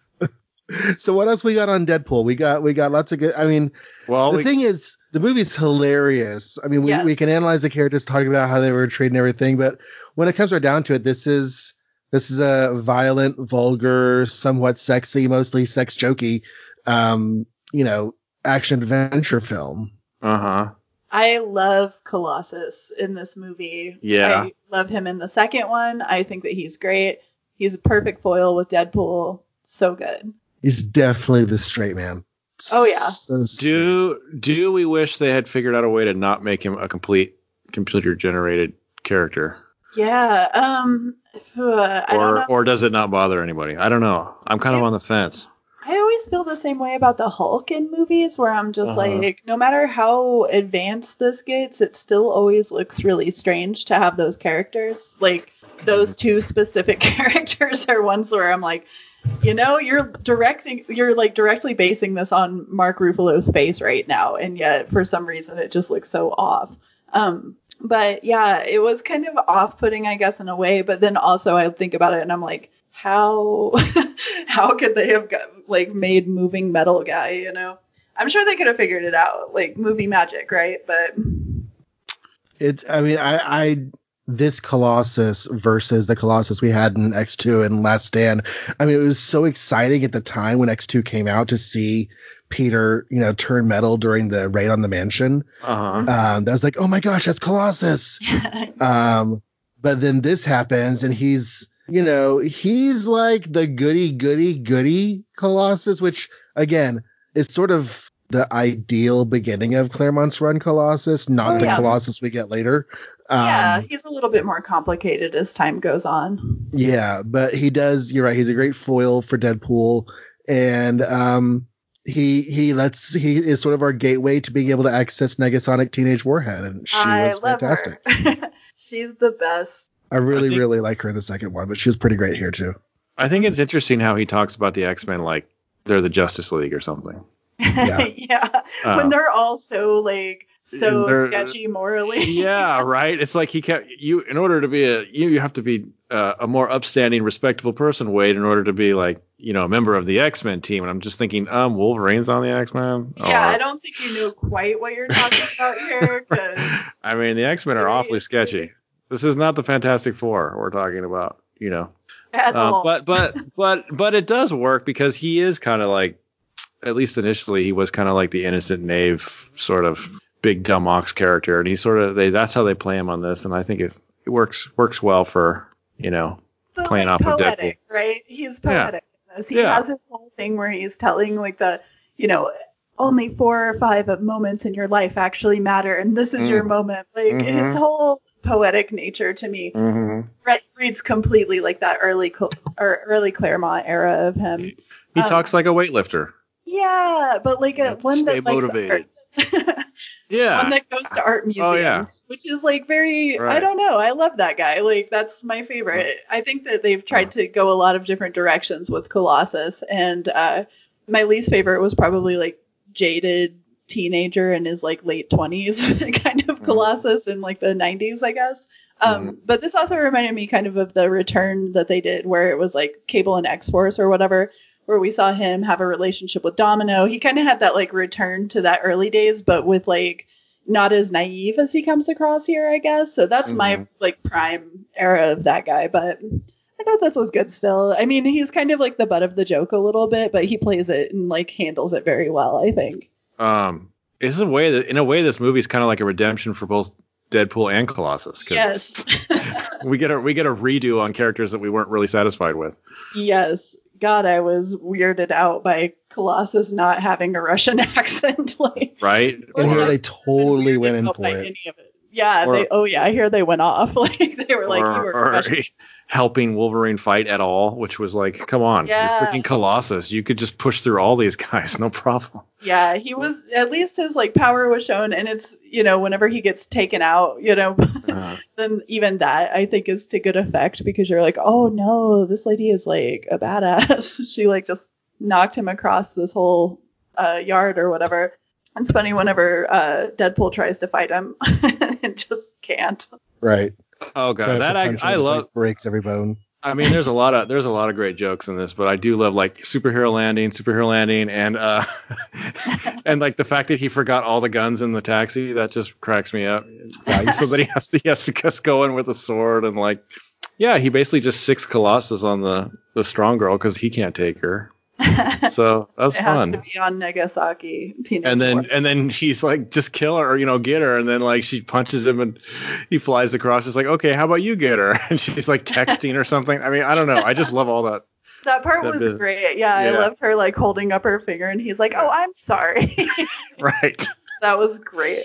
So what else we got on Deadpool? We got we got lots of good. I mean, Well, the we, thing is, the movie's hilarious. I mean, we, Yes. we can analyze the characters, talking about how they were treated and everything, but when it comes right down to it, this is this is a violent, vulgar, somewhat sexy, mostly sex jokey, um, you know, action adventure film. uh huh. I love Colossus in this movie. Yeah. I love him in the second one. I think that he's great. He's a perfect foil with Deadpool. So good. He's definitely the straight man. Oh, yeah. So. Do do we wish they had figured out a way to not make him a complete computer generated character, Yeah. Um. uh, or or does it not bother anybody? I don't know. I'm kind of on the fence. I always feel the same way about the Hulk in movies, where I'm just Uh-huh. like, no matter how advanced this gets, it still always looks really strange to have those characters. Like those two specific characters are ones where I'm like, you know, you're directing, you're like directly basing this on Mark Ruffalo's face right now, and yet for some reason it just looks so off. Um, but yeah, it was kind of off-putting, I guess, in a way. But then also I think about it and I'm like, how how could they have got, like made moving metal guy? You know, I'm sure they could have figured it out, like movie magic, right? But It's. I mean, I, I this Colossus versus the Colossus we had in X two and Last Stand. I mean, it was so exciting at the time when X two came out to see Peter, you know, turn metal during the raid on the mansion. Uh huh. Um, that was like, oh my gosh, that's Colossus. Um, but then this happens, and he's, you know, he's like the goody goody goody Colossus, which again is sort of the ideal beginning of Claremont's run Colossus, not Oh, the yeah. Colossus we get later. Um, yeah, he's a little bit more complicated as time goes on. Yeah, but he does. You're right. He's a great foil for Deadpool, and um, he he lets he is sort of our gateway to being able to access Negasonic Teenage Warhead, and she I was fantastic. She's the best. I really I think- really like her in the second one, but she was pretty great here too. I think it's interesting how he talks about the X Men like they're the Justice League or something. Yeah. yeah. Uh, when they're all so like so They're- sketchy morally. yeah, right. It's like he kept you in order to be a you you have to be uh, a more upstanding, respectable person, Wade, in order to be like you know a member of the X Men team. And I'm just thinking, um, Wolverine's on the X Men. Yeah, I don't think you know quite what you're talking about here. I mean, the X Men are awfully sketchy. This is not the Fantastic Four we're talking about, you know. Uh, but but but but it does work because he is kind of like, at least initially, he was kind of like the innocent knave sort of big dumb ox character, and he sort of they that's how they play him on this, and I think it, it works works well for you know So, playing like, off of poetic, right? He's poetic. in this. He Yeah. has this whole thing where he's telling like the, you know, only four or five of moments in your life actually matter, and this is Mm. your moment. Like Mhm. his whole poetic nature to me mm-hmm. re- reads completely like that early Cl- or early Claremont era of him. he Um, talks like a weightlifter. Yeah, but like a one stay that likes motivated. Yeah, one that goes to art museums, Oh, yeah. which is like very I don't know. I love that guy. Like that's my favorite. I think that they've tried to go a lot of different directions with Colossus, and uh, my least favorite was probably like jaded teenager in his like late twenties kind of Mhm. Colossus in like the nineties, I guess. Um, Mhm. But this also reminded me kind of of the return that they did, where it was like Cable and X Force or whatever, where we saw him have a relationship with Domino. He kind of had that like return to that early days, but with like not as naive as he comes across here, I guess. So that's my Mhm. like prime era of that guy. But I thought this was good still. I mean, he's kind of like the butt of the joke a little bit, but he plays it and like handles it very well, I think. um, it's a way that in a way this movie is kind of like a redemption for both Deadpool and Colossus. Yes. we get a we get a redo on characters that we weren't really satisfied with. yes. God, I was weirded out by Colossus not having a Russian accent. like, Right? And here Or- they totally went in for it. any of it. Yeah, Or- they. Oh yeah, I hear they went off. Like they were like, you were or helping Wolverine fight at all, which was like, come on, Yeah. you're freaking Colossus. You could just push through all these guys, no problem. Yeah, he was. At least his like power was shown, and it's you know whenever he gets taken out, you know, then even that I think is to good effect because you're like, oh no, this lady is like a badass. she like just knocked him across this whole uh, yard or whatever. And it's funny whenever uh, Deadpool tries to fight him and just can't. Right. Oh god, Tries that I, I love. like, breaks every bone. I mean, there's a lot of there's a lot of great jokes in this, but I do love like superhero landing, superhero landing, and uh, and like the fact that he forgot all the guns in the taxi. That just cracks me up. Nice. so that he has to he has to just go in with a sword and like, yeah, he basically just sics Colossus on the the strong girl because he can't take her. So that was it fun. has to be on Nagasaki. And then War. and then he's like just kill her or you know get her and then like she punches him and he flies across it's like okay how about you get her and she's like texting or something i mean i don't know i just love all that that part that was bit- great. Yeah, I loved her like holding up her finger, and he's like, "Oh, I'm sorry." right that was great.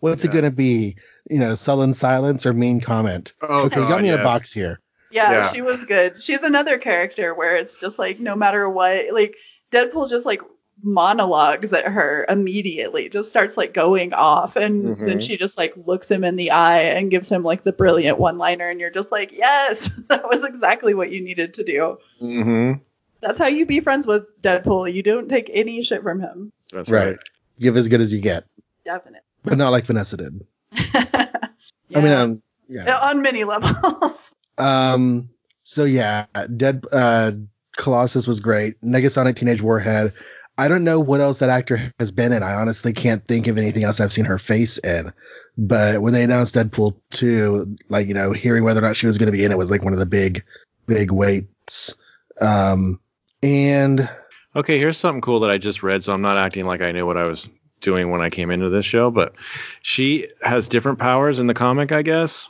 What's it going to be? You know, sullen silence or mean comment? oh okay, you got God, me in a box here. Yeah, Yeah. she was good. She's another character where it's just like no matter what, like Deadpool just like monologues at her immediately, just starts like going off, and then Mhm. she just like looks him in the eye and gives him like the brilliant one liner, and you're just like, yes, that was exactly what you needed to do. mm-hmm. That's how you be friends with Deadpool. You don't take any shit from him. that's Right. right, Give as good as you get, Definitely. but not like Vanessa did. yeah. I mean, um, yeah. on many levels. Um. So yeah, Dead uh, Colossus was great. Negasonic Teenage Warhead. I don't know what else that actor has been in. I honestly can't think of anything else I've seen her face in. But when they announced Deadpool 2, like, you know, hearing whether or not she was going to be in it was like one of the big, big weights. Um, and okay here's something cool that i just read so i'm not acting like i knew what i was doing when i came into this show but she has different powers in the comic i guess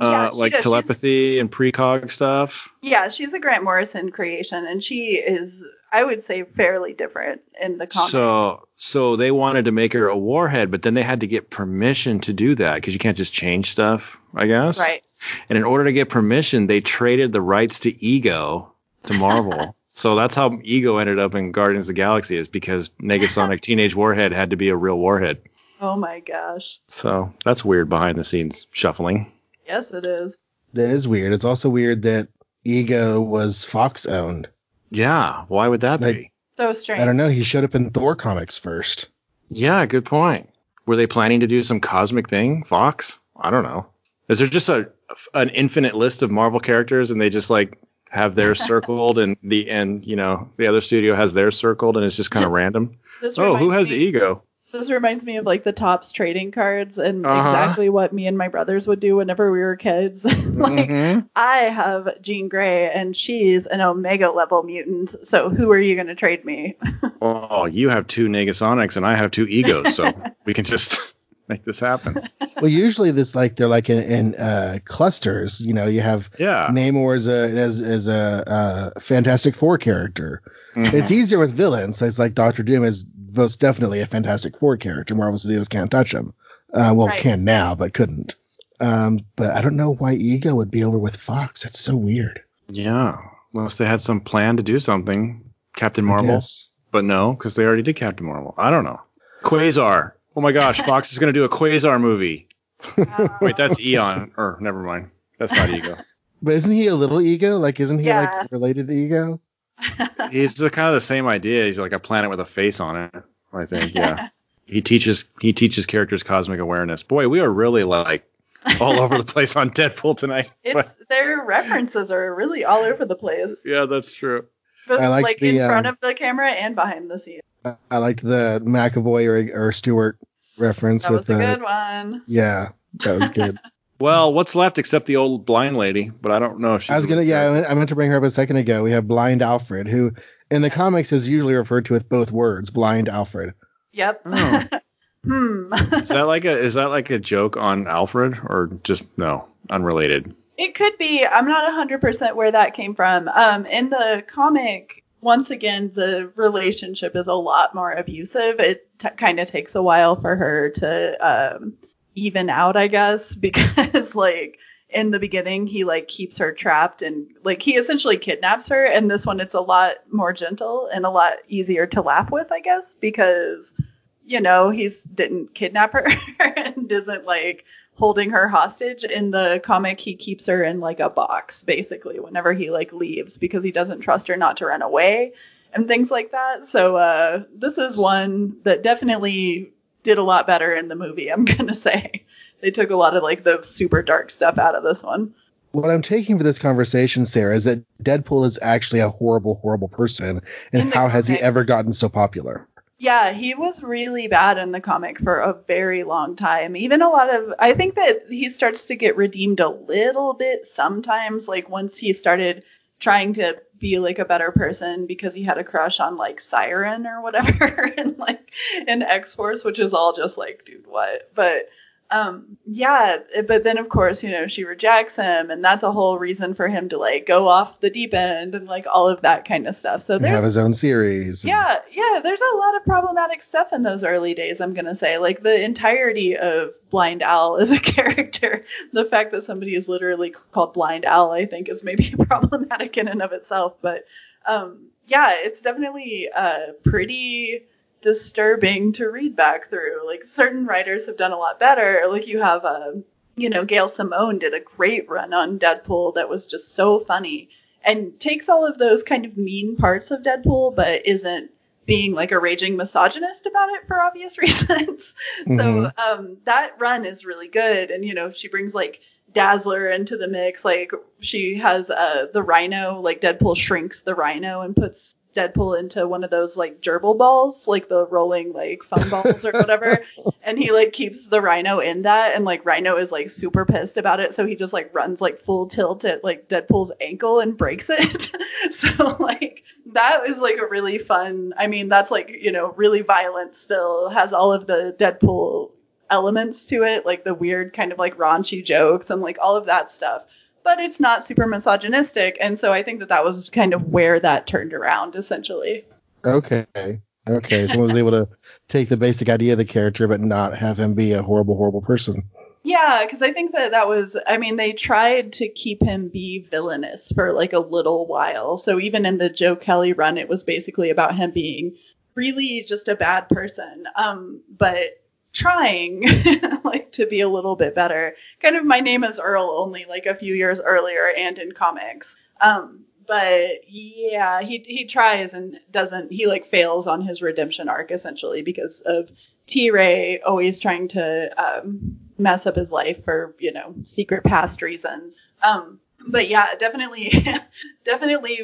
Yeah, uh, like does. She's- telepathy and precog stuff Yeah, she's a Grant Morrison creation, and she is, I would say, fairly different in the comic. So, so they wanted to make her a warhead, but then they had to get permission to do that because you can't just change stuff, I guess. right. And in order to get permission, they traded the rights to Ego to Marvel. so that's how Ego ended up in Guardians of the Galaxy is because Negasonic Teenage Warhead had to be a real warhead. Oh my gosh. So that's weird behind the scenes shuffling. Yes, it is. that is weird. It's also weird that Ego was Fox owned. Yeah, why would that Like- be? So strange. I don't know. He showed up in Thor comics first. Yeah, good point. Were they planning to do some cosmic thing, Fox? I don't know. Is there just a an infinite list of Marvel characters and they just like have theirs circled and the and you know the other studio has theirs circled and it's just kind of random? This Oh, who has me, ego? This reminds me of like the Topps trading cards and Uh-huh. exactly what me and my brothers would do whenever we were kids. like, Mhm. I have Jean Grey and she's an Omega level mutant. So who are you going to trade me? Oh, you have two Negasonics and I have two egos, so we can just make this happen. Well, usually this like they're like in, in uh, clusters. You know, you have Yeah. Namor as a as as a uh, Fantastic Four character. Mhm. It's easier with villains. It's like Doctor Doom is most definitely a Fantastic Four character. Marvel Studios can't touch him. Uh, well, Right. can now, but couldn't. Um, but I don't know why Ego would be over with Fox. That's so weird. yeah. Unless they had some plan to do something. Captain I Marvel. But no, because they already did Captain Marvel. I don't know. Quasar. Oh my gosh, Fox is going to do a Quasar movie. Wait, that's Eon. Or never mind. That's not Ego. But isn't he a little Ego? Like, isn't he Yeah. like related to Ego? He's the kind of the same idea. He's like a planet with a face on it. I think. Yeah. he teaches he teaches characters cosmic awareness. Boy, we are really like all over the place on Deadpool tonight. It's their references are really all over the place. yeah, that's true. Both, I liked like the, in front um, of the camera and behind the scenes. I, I liked the McAvoy or, or Stewart reference That with was a the good one. yeah, that was good. Well, what's left except the old blind lady? But I don't know if she's. I was gonna yeah, I meant, I meant to bring her up a second ago. We have Blind Alfred, who in the comics is usually referred to with both words, Blind Alfred. Yep. Oh. hmm. Is that like a is that like a joke on Alfred or just no? unrelated. It could be. I'm not 100% where that came from. Um, in the comic, once again, the relationship is a lot more abusive. It t- kind of takes a while for her to um, even out, I guess, because like in the beginning he like keeps her trapped and like he essentially kidnaps her. And this one, it's a lot more gentle and a lot easier to laugh with, I guess, because you know he's didn't kidnap her and isn't like holding her hostage in the comic he keeps her in like a box basically whenever he like leaves because he doesn't trust her not to run away and things like that so uh this is one that definitely did a lot better in the movie i'm gonna say they took a lot of like the super dark stuff out of this one What I'm taking for this conversation, Sarah, is that Deadpool is actually a horrible, horrible person. And how has he ever gotten so popular? Yeah, he was really bad in the comic for a very long time. Even a lot of, I think that he starts to get redeemed a little bit sometimes, like once he started trying to be like a better person because he had a crush on like Siryn or whatever and like in X Force, which is all just like, dude, what? But um yeah but then of course you know she rejects him and that's a whole reason for him to like go off the deep end and like all of that kind of stuff so there's have his own series. and- yeah, yeah, there's a lot of problematic stuff in those early days, I'm to say. Like the entirety of Blind Al as a character, the fact that somebody is literally called Blind Al, I think, is maybe problematic in and of itself. But um, yeah, it's definitely uh, pretty disturbing to read back through. Like certain writers have done a lot better. Like you have, uh, you know, Gail Simone did a great run on Deadpool that was just so funny and takes all of those kind of mean parts of Deadpool, but isn't being like a raging misogynist about it for obvious reasons. So Mhm. um, that run is really good, and you know she brings like Dazzler into the mix. Like she has uh, the Rhino, like Deadpool shrinks the Rhino and puts Deadpool into one of those like gerbil balls, like the rolling like foam balls or whatever, and he like keeps the Rhino in that, and like Rhino is like super pissed about it, so he just like runs like full tilt at like Deadpool's ankle and breaks it. so like that is like a really fun. I mean, that's like you know really violent. Still has all of the Deadpool elements to it, like the weird kind of like raunchy jokes and like all of that stuff. But it's not super misogynistic, and so I think that that was kind of where that turned around essentially. Okay. Okay. Someone was able to take the basic idea of the character, but not have him be a horrible, horrible person. Yeah, because I think that that was, I mean, they tried to keep him be villainous for like a little while. So even in the Joe Kelly run, it was basically about him being really just a bad person, um, but trying like to be a little bit better. Kind of my name is Earl only like a few years earlier and in comics. Um, but yeah, he he tries and doesn't. He like fails on his redemption arc essentially because of T Ray always trying to um, mess up his life for you know secret past reasons. Um, but yeah, definitely, definitely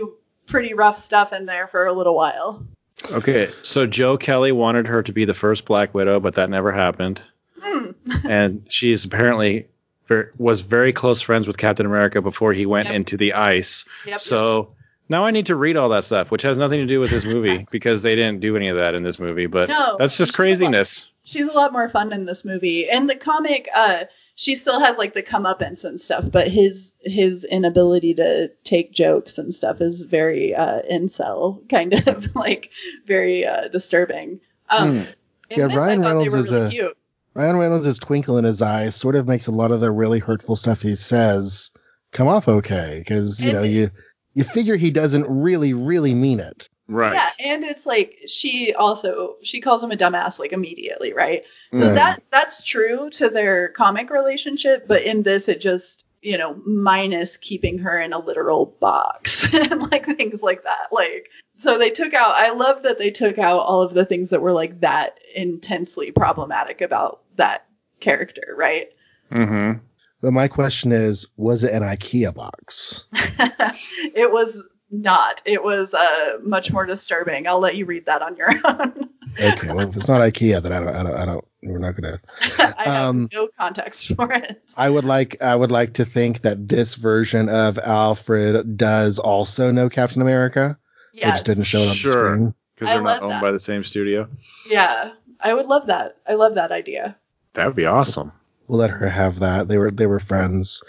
pretty rough stuff in there for a little while. Okay, so Joe Kelly wanted her to be the first Black Widow, but that never happened. Hmm. and she's apparently ver- was very close friends with Captain America before he went Yep. into the ice. Yep. So now I need to read all that stuff, which has nothing to do with this movie because they didn't do any of that in this movie. But No, that's just she's craziness. she's a lot more fun in this movie. And the comic, uh, she still has like the comeuppance and stuff, but his his inability to take jokes and stuff is very uh, incel, kind of like very uh, disturbing. Um, Hmm. Yeah, this, Ryan Reynolds is really a- cute. Ryan Reynolds' twinkle in his eye sort of makes a lot of the really hurtful stuff he says come off okay because you And- know you you figure he doesn't really really mean it. Right. Yeah, and it's like she also she calls him a dumbass like immediately, right? So Right. that that's true to their comic relationship, but in this it just you know minus keeping her in a literal box and like things like that. Like so they took out. I love that they took out all of the things that were like that intensely problematic about that character, right? Mm-hmm. But my question is, was it an IKEA box? it was not. It was uh, much more disturbing. I'll let you read that on your own. Okay, well if it's not IKEA, then I don't, I don't, I don't we're not gonna. I have Um, no context for it. I would like I would like to think that this version of Alfred does also know Captain America. They Yeah, just didn't show it on Sure. the screen. Because they're not owned that. by the same studio. yeah. I would love that. I love that idea. That would be awesome. we'll let her have that. They were they were friends.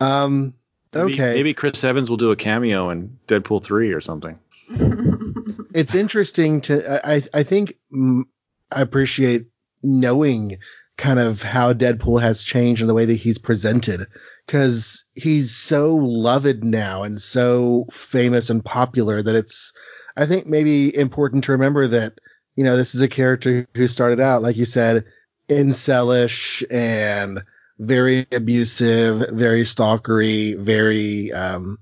Um, Maybe, okay, maybe Chris Evans will do a cameo in Deadpool three or something. it's interesting to I I think mm, I appreciate knowing kind of how Deadpool has changed and the way that he's presented because he's so loved now and so famous and popular that it's I think maybe important to remember that you know this is a character who started out like you said incelish and very abusive, very stalkery, very um,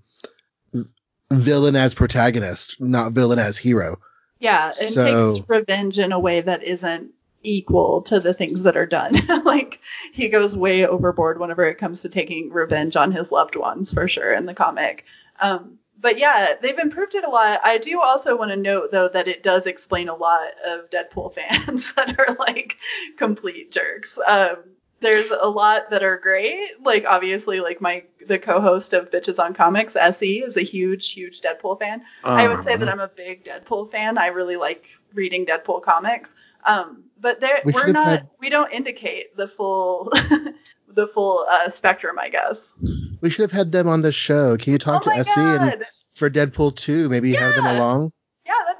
villain as protagonist, not villain as hero. Yeah, and So- takes revenge in a way that isn't equal to the things that are done. like he goes way overboard whenever it comes to taking revenge on his loved ones, for sure, in the comic. Um, but yeah, they've improved it a lot. I do also want to note though that it does explain a lot of Deadpool fans that are like complete jerks. Um, there's a lot that are great. Like obviously, like my the co-host of Bitches on Comics, Se, is a huge, huge Deadpool fan. I would say that I'm a big Deadpool fan. I really like reading Deadpool comics. Um, but there, We are not. had- We don't indicate the full, the full uh, spectrum, I guess. We should have had them on the show. Can you talk oh to SE and for Deadpool 2, maybe have them along?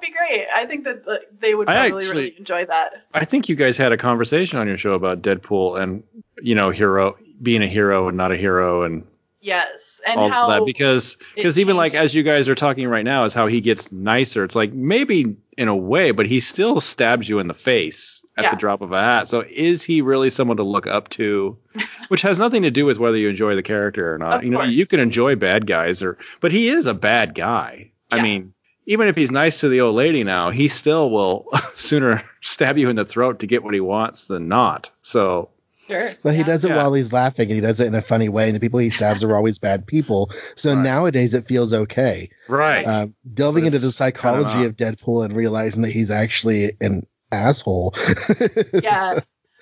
Yeah, be great. I think that uh, they would probably actually- really enjoy that. I think you guys had a conversation on your show about Deadpool and you know hero being a hero and not a hero and Yes, and all how that because because even like as you guys are talking right now is how he gets nicer. It's like maybe in a way, but he still stabs you in the face at Yeah. the drop of a hat. So is he really someone to look up to? Which has nothing to do with whether you enjoy the character or not. Of you know, course. you can enjoy bad guys or but he is a bad guy. I mean, even if he's nice to the old lady now, he still will sooner stab you in the throat to get what he wants than not. So sure, But he yeah. does it Yeah. while he's laughing and he does it in a funny way. And the people he stabs are always bad people. So Right. nowadays it feels okay. right. Um, delving into the it's kinda psychology of Deadpool and realizing that he's actually an asshole. yeah.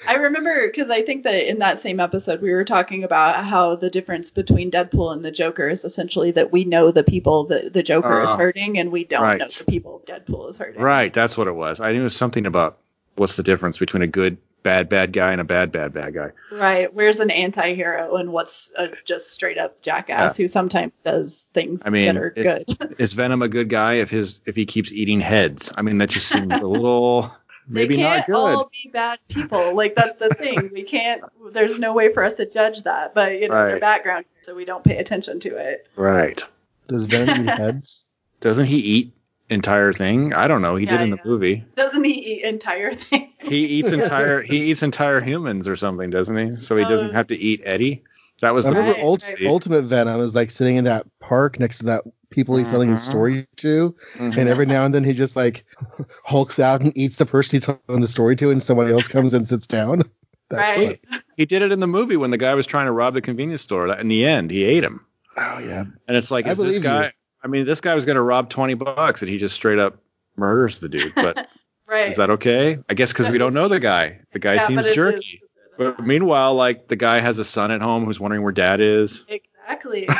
I remember because I think that in that same episode we were talking about how the difference between Deadpool and the Joker is essentially that we know the people that the Joker is Oh. hurting and we don't Right. know the people Deadpool is hurting. Right, that's what it was. I knew it was something about what's the difference between a good bad bad guy and a bad bad bad guy. Right. Where's an anti-hero and what's a just straight up jackass who sometimes does things I mean, that are it- good. Is Venom a good guy if his if he keeps eating heads? I mean, that just seems a little maybe they not can't good. all be bad people. Like that's the thing. We can't. There's no way for us to judge that. But you know their Right. background, so we don't pay attention to it. Right. Does Venom eat heads? Doesn't he eat entire thing? I don't know. He Yeah, did in the movie. Doesn't he eat entire thing? He eats entire he eats entire humans or something, doesn't he? So he doesn't Oh. have to eat Eddie. That was I the remember Right, Ult- right. Ultimate Venom is like sitting in that park next to that people he's telling his Mhm. story to. Mhm. And every now and then he just like hulks out and eats the person he's telling the story to, and someone else comes and sits down. That's right. what. he did it in the movie when the guy was trying to rob the convenience store. In the end, he ate him. Oh yeah. And it's like, I is this guy? you. I mean, this guy was going to rob twenty bucks, and he just straight up murders the dude. But Right. is that okay? I guess because we don't know the guy. The guy Yeah, seems but it is- jerky. But meanwhile, like the guy has a son at home who's wondering where dad is. Exactly.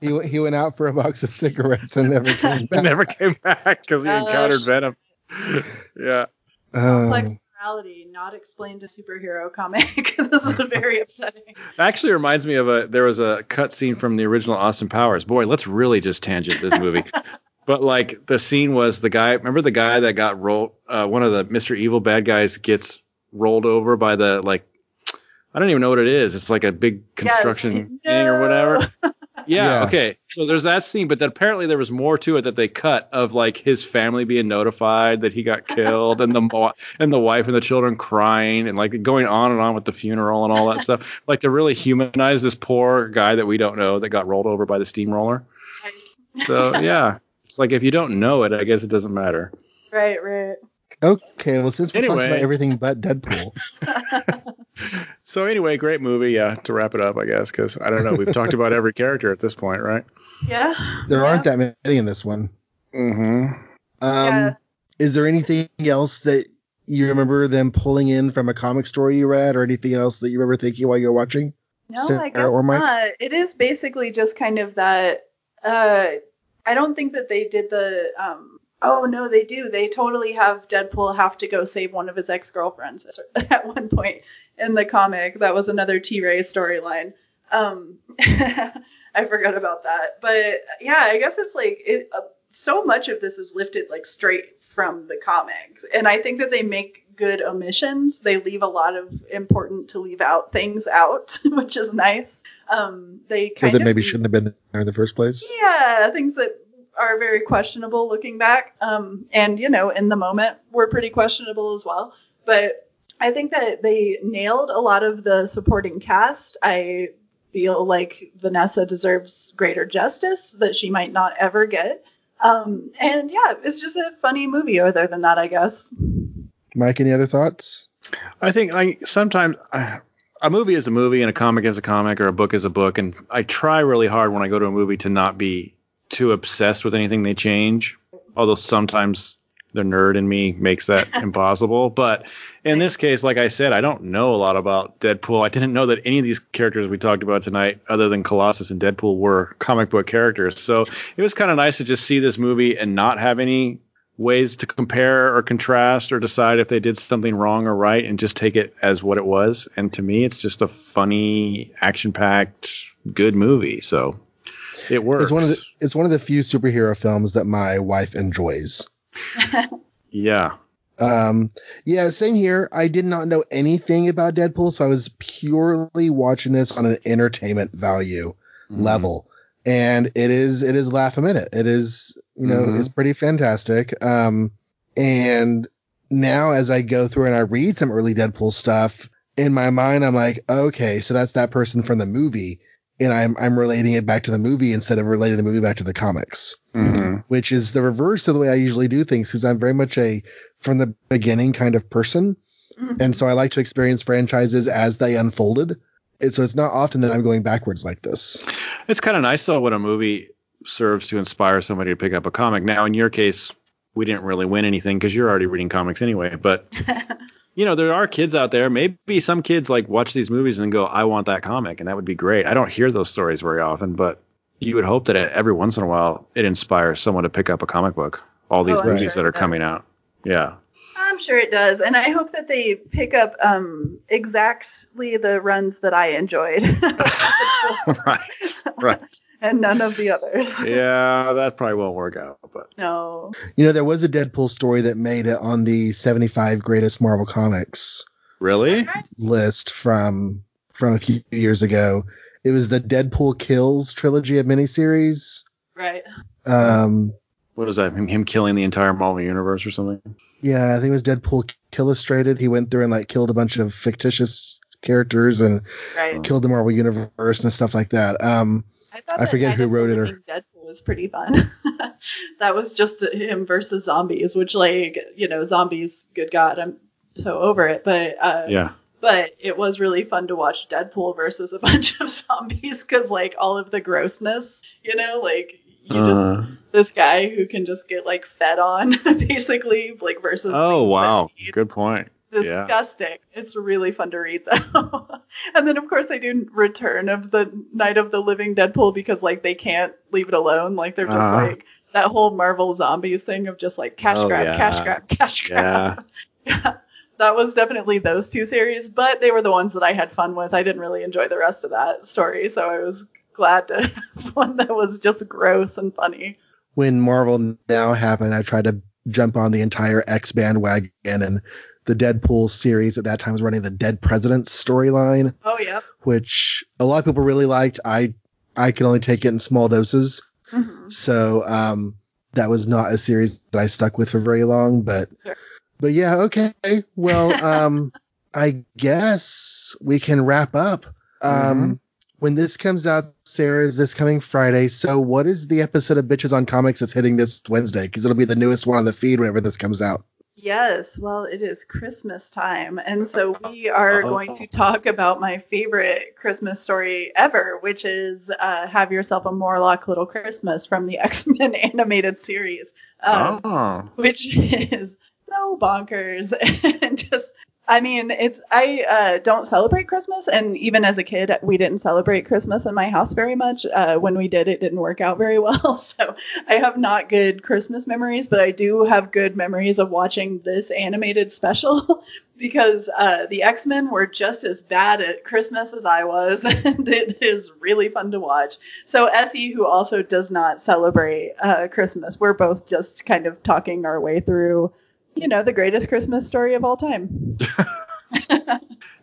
He he went out for a box of cigarettes and never came back. never came back because he Oh, encountered shit. Venom. yeah. Complex Um, morality not explained to superhero comic. this is very upsetting. Actually reminds me of a there was a cut scene from the original Austin Powers. Boy, let's really just tangent this movie. but like the scene was the guy remember the guy that got rolled uh, one of the Mr. Evil bad guys gets rolled over by the like I don't even know what it is. It's like a big construction Yes. thing or whatever. Yeah, Yeah. okay. So there's that scene, but then apparently there was more to it that they cut of like his family being notified that he got killed and the and the wife and the children crying and like going on and on with the funeral and all that stuff. Like to really humanize this poor guy that we don't know that got rolled over by the steamroller. So yeah, it's like if you don't know it, I guess it doesn't matter. Right, right. Okay, well since we're talking about everything but Deadpool, So anyway, great movie. Yeah, to wrap it up, I guess because I don't know. We've talked about every character at this point, right? Yeah. there Yeah. aren't that many in this one. Mm-hmm. Um, Yeah. Is there anything else that you remember them pulling in from a comic story you read, or anything else that you remember thinking while you were watching? No, Sarah I guess or Mike? not. It is basically just kind of that. Uh, I don't think that they did the. Um, oh no, they do. They totally have Deadpool have to go save one of his ex girlfriends at one point in the comic. That was another T Ray storyline. Um, I forgot about that. But yeah, I guess it's like it, uh, so much of this is lifted like straight from the comics, and I think that they make good omissions. They leave a lot of important to leave out things out, which is nice. Um, they So that of maybe shouldn't have been there in the first place. yeah, things that are very questionable looking back. Um, and you know, in the moment, were pretty questionable as well. But I think that they nailed a lot of the supporting cast. I feel like Vanessa deserves greater justice that she might not ever get. Um, and yeah, it's just a funny movie. Other than that, I guess. Mike, any other thoughts? I think like sometimes I, a movie is a movie and a comic is a comic or a book is a book, and I try really hard when I go to a movie to not be too obsessed with anything they change. Although sometimes the nerd in me makes that impossible. But in this case, like I said, I don't know a lot about Deadpool. I didn't know that any of these characters we talked about tonight, other than Colossus and Deadpool, were comic book characters. So it was kind of nice to just see this movie and not have any ways to compare or contrast or decide if they did something wrong or right and just take it as what it was. And to me, it's just a funny, action packed, good movie. So it works. It's one of the it's one of the few superhero films that my wife enjoys. yeah. Um, yeah, same here. I did not know anything about Deadpool, so I was purely watching this on an entertainment value Mm-hmm. level. And it is it is laugh a minute. It is you know Mhm. it's pretty fantastic. Um, and now as I go through and I read some early Deadpool stuff in my mind, I'm like, okay, so that's that person from the movie, and I'm I'm relating it back to the movie instead of relating the movie back to the comics hmm which is the reverse of the way I usually do things because I'm very much a from the beginning kind of person. And so I like to experience franchises as they unfolded. And so it's not often that I'm going backwards like this. It's kind of nice though when a movie serves to inspire somebody to pick up a comic. Now, in your case, we didn't really win anything because you're already reading comics anyway. But you know, there are kids out there. Maybe some kids like watch these movies and go, "I want that comic," and that would be great. I don't hear those stories very often, but you would hope that every once in a while it inspires someone to pick up a comic book. All these Oh, movies sure that are coming out. Yeah. I'm sure it does, and I hope that they pick up um, exactly the runs that I enjoyed, right. Right. And none of the others. Yeah, that probably won't work out, but No. You know, there was a Deadpool story that made it on the 75 greatest Marvel comics really? list from from a few years ago. It was the Deadpool Kills trilogy of miniseries. Right. Um, What is that? Him, him killing the entire Marvel universe or something? yeah, I think it was Deadpool Killustrated. He went through and like killed a bunch of fictitious characters and Right. killed the Marvel universe and stuff like that. Um, I, I forget who wrote it or- Deadpool was pretty fun. that was just him versus zombies, which like you know zombies. Good God, I'm so over it. But uh, Yeah. but it was really fun to watch Deadpool versus a bunch of zombies because like all of the grossness, you know, like you just Uh, this guy who can just get like fed on basically like versus oh wow, good point. Yeah. disgusting. It's really fun to read though. and then of course they do Return of the Night of the Living Deadpool because like they can't leave it alone. Like they're just Uh-huh. like that whole Marvel zombies thing of just like cash Oh, grab, yeah. cash grab, cash grab. Yeah. That was definitely those two series, but they were the ones that I had fun with. I didn't really enjoy the rest of that story, so I was glad to have one that was just gross and funny. when Marvel Now happened, I tried to jump on the entire X bandwagon, and the Deadpool series at that time was running the Dead Presidents storyline, Oh yeah. which a lot of people really liked. I I can only take it in small doses, hmm so um, that was not a series that I stuck with for very long. But Sure. but yeah, okay. Well, um, I guess we can wrap up. Um, when this comes out, Sarah, is this coming Friday? So what is the episode of Bitches on Comics that's hitting this Wednesday? Because it'll be the newest one on the feed whenever this comes out. Yes, well, it is Christmas time, and so we are going to talk about my favorite Christmas story ever, which is uh, "Have Yourself a Morlock Little Christmas" from the X Men animated series, um, oh. which is so bonkers and just. I mean, it's I uh, don't celebrate Christmas, and even as a kid, we didn't celebrate Christmas in my house very much. Uh, when we did, it didn't work out very well. So I have not good Christmas memories, but I do have good memories of watching this animated special because uh, the X Men were just as bad at Christmas as I was, and it is really fun to watch. So Essie, who also does not celebrate uh, Christmas, we're both just kind of talking our way through you know, the greatest Christmas story of all time.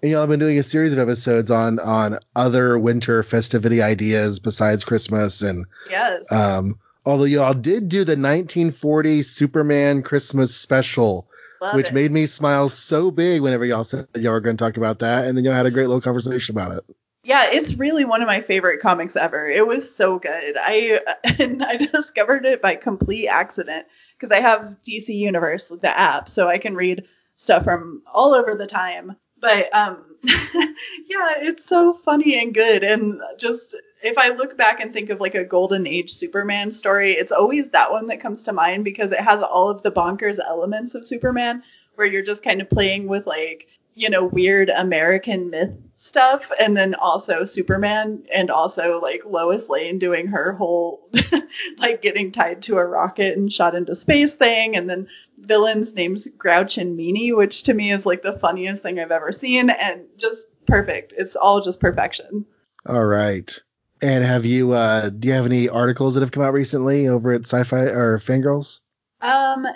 And y'all have been doing a series of episodes on on other winter festivity ideas besides Christmas, and yes, um, although y'all did do the 1940 Superman Christmas special, Love which it. made me smile so big whenever y'all said that y'all were going to talk about that, and then y'all had a great little conversation about it. yeah, it's really one of my favorite comics ever. It was so good. I and I discovered it by complete accident because I have DC Universe, the app, so I can read stuff from all over the time. But um, yeah, it's so funny and good. And just if I look back and think of like a golden age Superman story, it's always that one that comes to mind because it has all of the bonkers elements of Superman, where you're just kind of playing with like you know weird American myth stuff, and then also Superman, and also like Lois Lane doing her whole like getting tied to a rocket and shot into space thing, and then villain's name's Grouch and Meanie, which to me is like the funniest thing I've ever seen, and just perfect. It's all just perfection. All right. And have you? uh Do you have any articles that have come out recently over at Sci-Fi or Fangrrls? Um,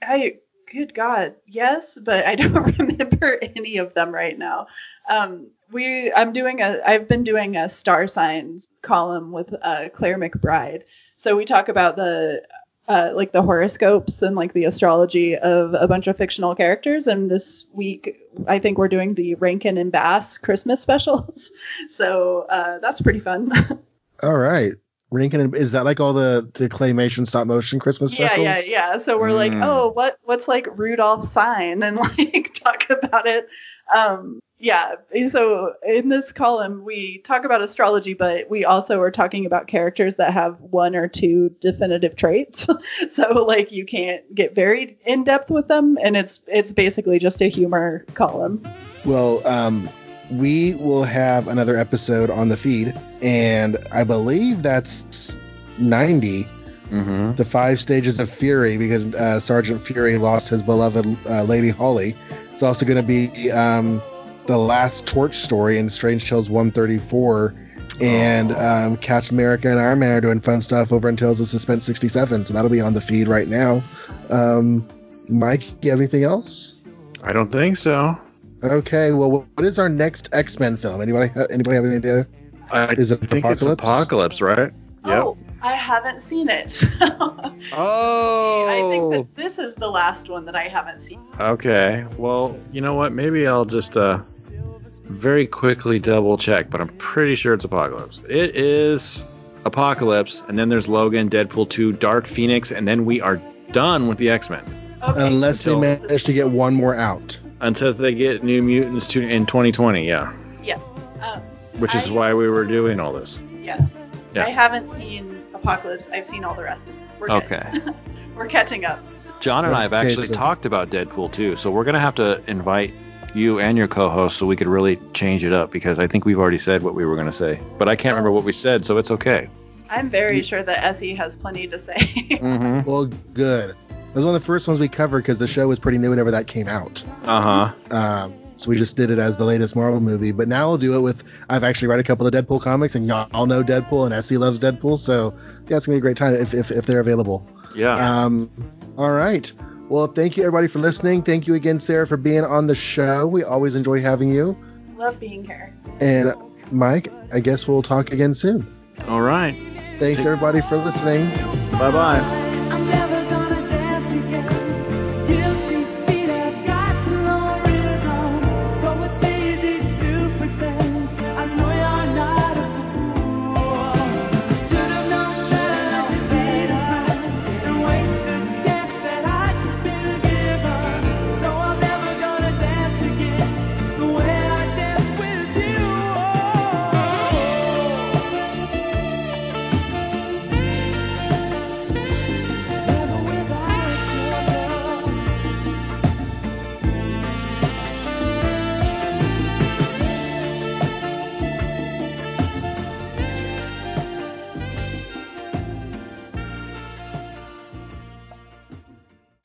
I good God, yes, but I don't remember any of them right now. Um, we I'm doing a I've been doing a star signs column with uh, Clare McBride. So we talk about the uh, like the horoscopes and like the astrology of a bunch of fictional characters. And this week, I think we're doing the Rankin and Bass Christmas specials. So uh, that's pretty fun. All right. Rankin, is that like all the, the claymation stop motion Christmas yeah, specials? yeah, yeah. So we're like, Mm. oh, what what's like Rudolph's sign, and like talk about it. Um, yeah. So in this column, we talk about astrology, but we also are talking about characters that have one or two definitive traits. so like you can't get very in depth with them, and it's it's basically just a humor column. Well, um, we will have another episode on the feed, and I believe that's 90, Mm-hmm. the five stages of fury, because uh, Sergeant Fury lost his beloved uh, Lady Hawley. It's also going to be um, the last Torch story in Strange Tales 134. And um, Captain America and Iron Man are doing fun stuff over in Tales of Suspense 67, so that'll be on the feed right now. Um, Mike, you have anything else? I don't think so. Okay, well, what is our next X Men film? Anybody? Anybody have any idea? I Is it think it's Apocalypse? Apocalypse, right? Yep. Oh, I haven't seen it. Oh. I think that this is the last one that I haven't seen. Okay. Well, you know what? Maybe I'll just uh very quickly double check, but I'm pretty sure it's Apocalypse. It is Apocalypse, and then there's Logan, Deadpool 2, Dark Phoenix, and then we are done with the X-Men Okay. Unless Until- they manage to get one more out. Until they get New Mutants to, in 2020. Yeah, um, which is I- why we were doing all this. Yes. Yeah. I haven't seen Apocalypse. I've seen all the rest of it. We're. Okay. We're catching up. John and I have Okay, actually so- talked about Deadpool 2, so we're gonna have to invite you and your co-host so we could really change it up because I think we've already said what we were gonna say, but I can't remember what we said, so it's okay. I'm very sure that Essie has plenty to say. Mm-hmm. Well, good. It was one of the first ones we covered because the show was pretty new whenever that came out. Uh huh. Um, so we just did it as the latest Marvel movie. But now we'll do it with. I've actually read a couple of Deadpool comics, and y'all all know Deadpool, and Essie loves Deadpool. So yeah, it's gonna be a great time if if, if they're available. Yeah. Um, all right. Well, thank you everybody for listening. Thank you again, Sarah, for being on the show. We always enjoy having you. Love being here. And Mike, I guess we'll talk again soon. All right. Thanks everybody for listening. Bye bye. Again.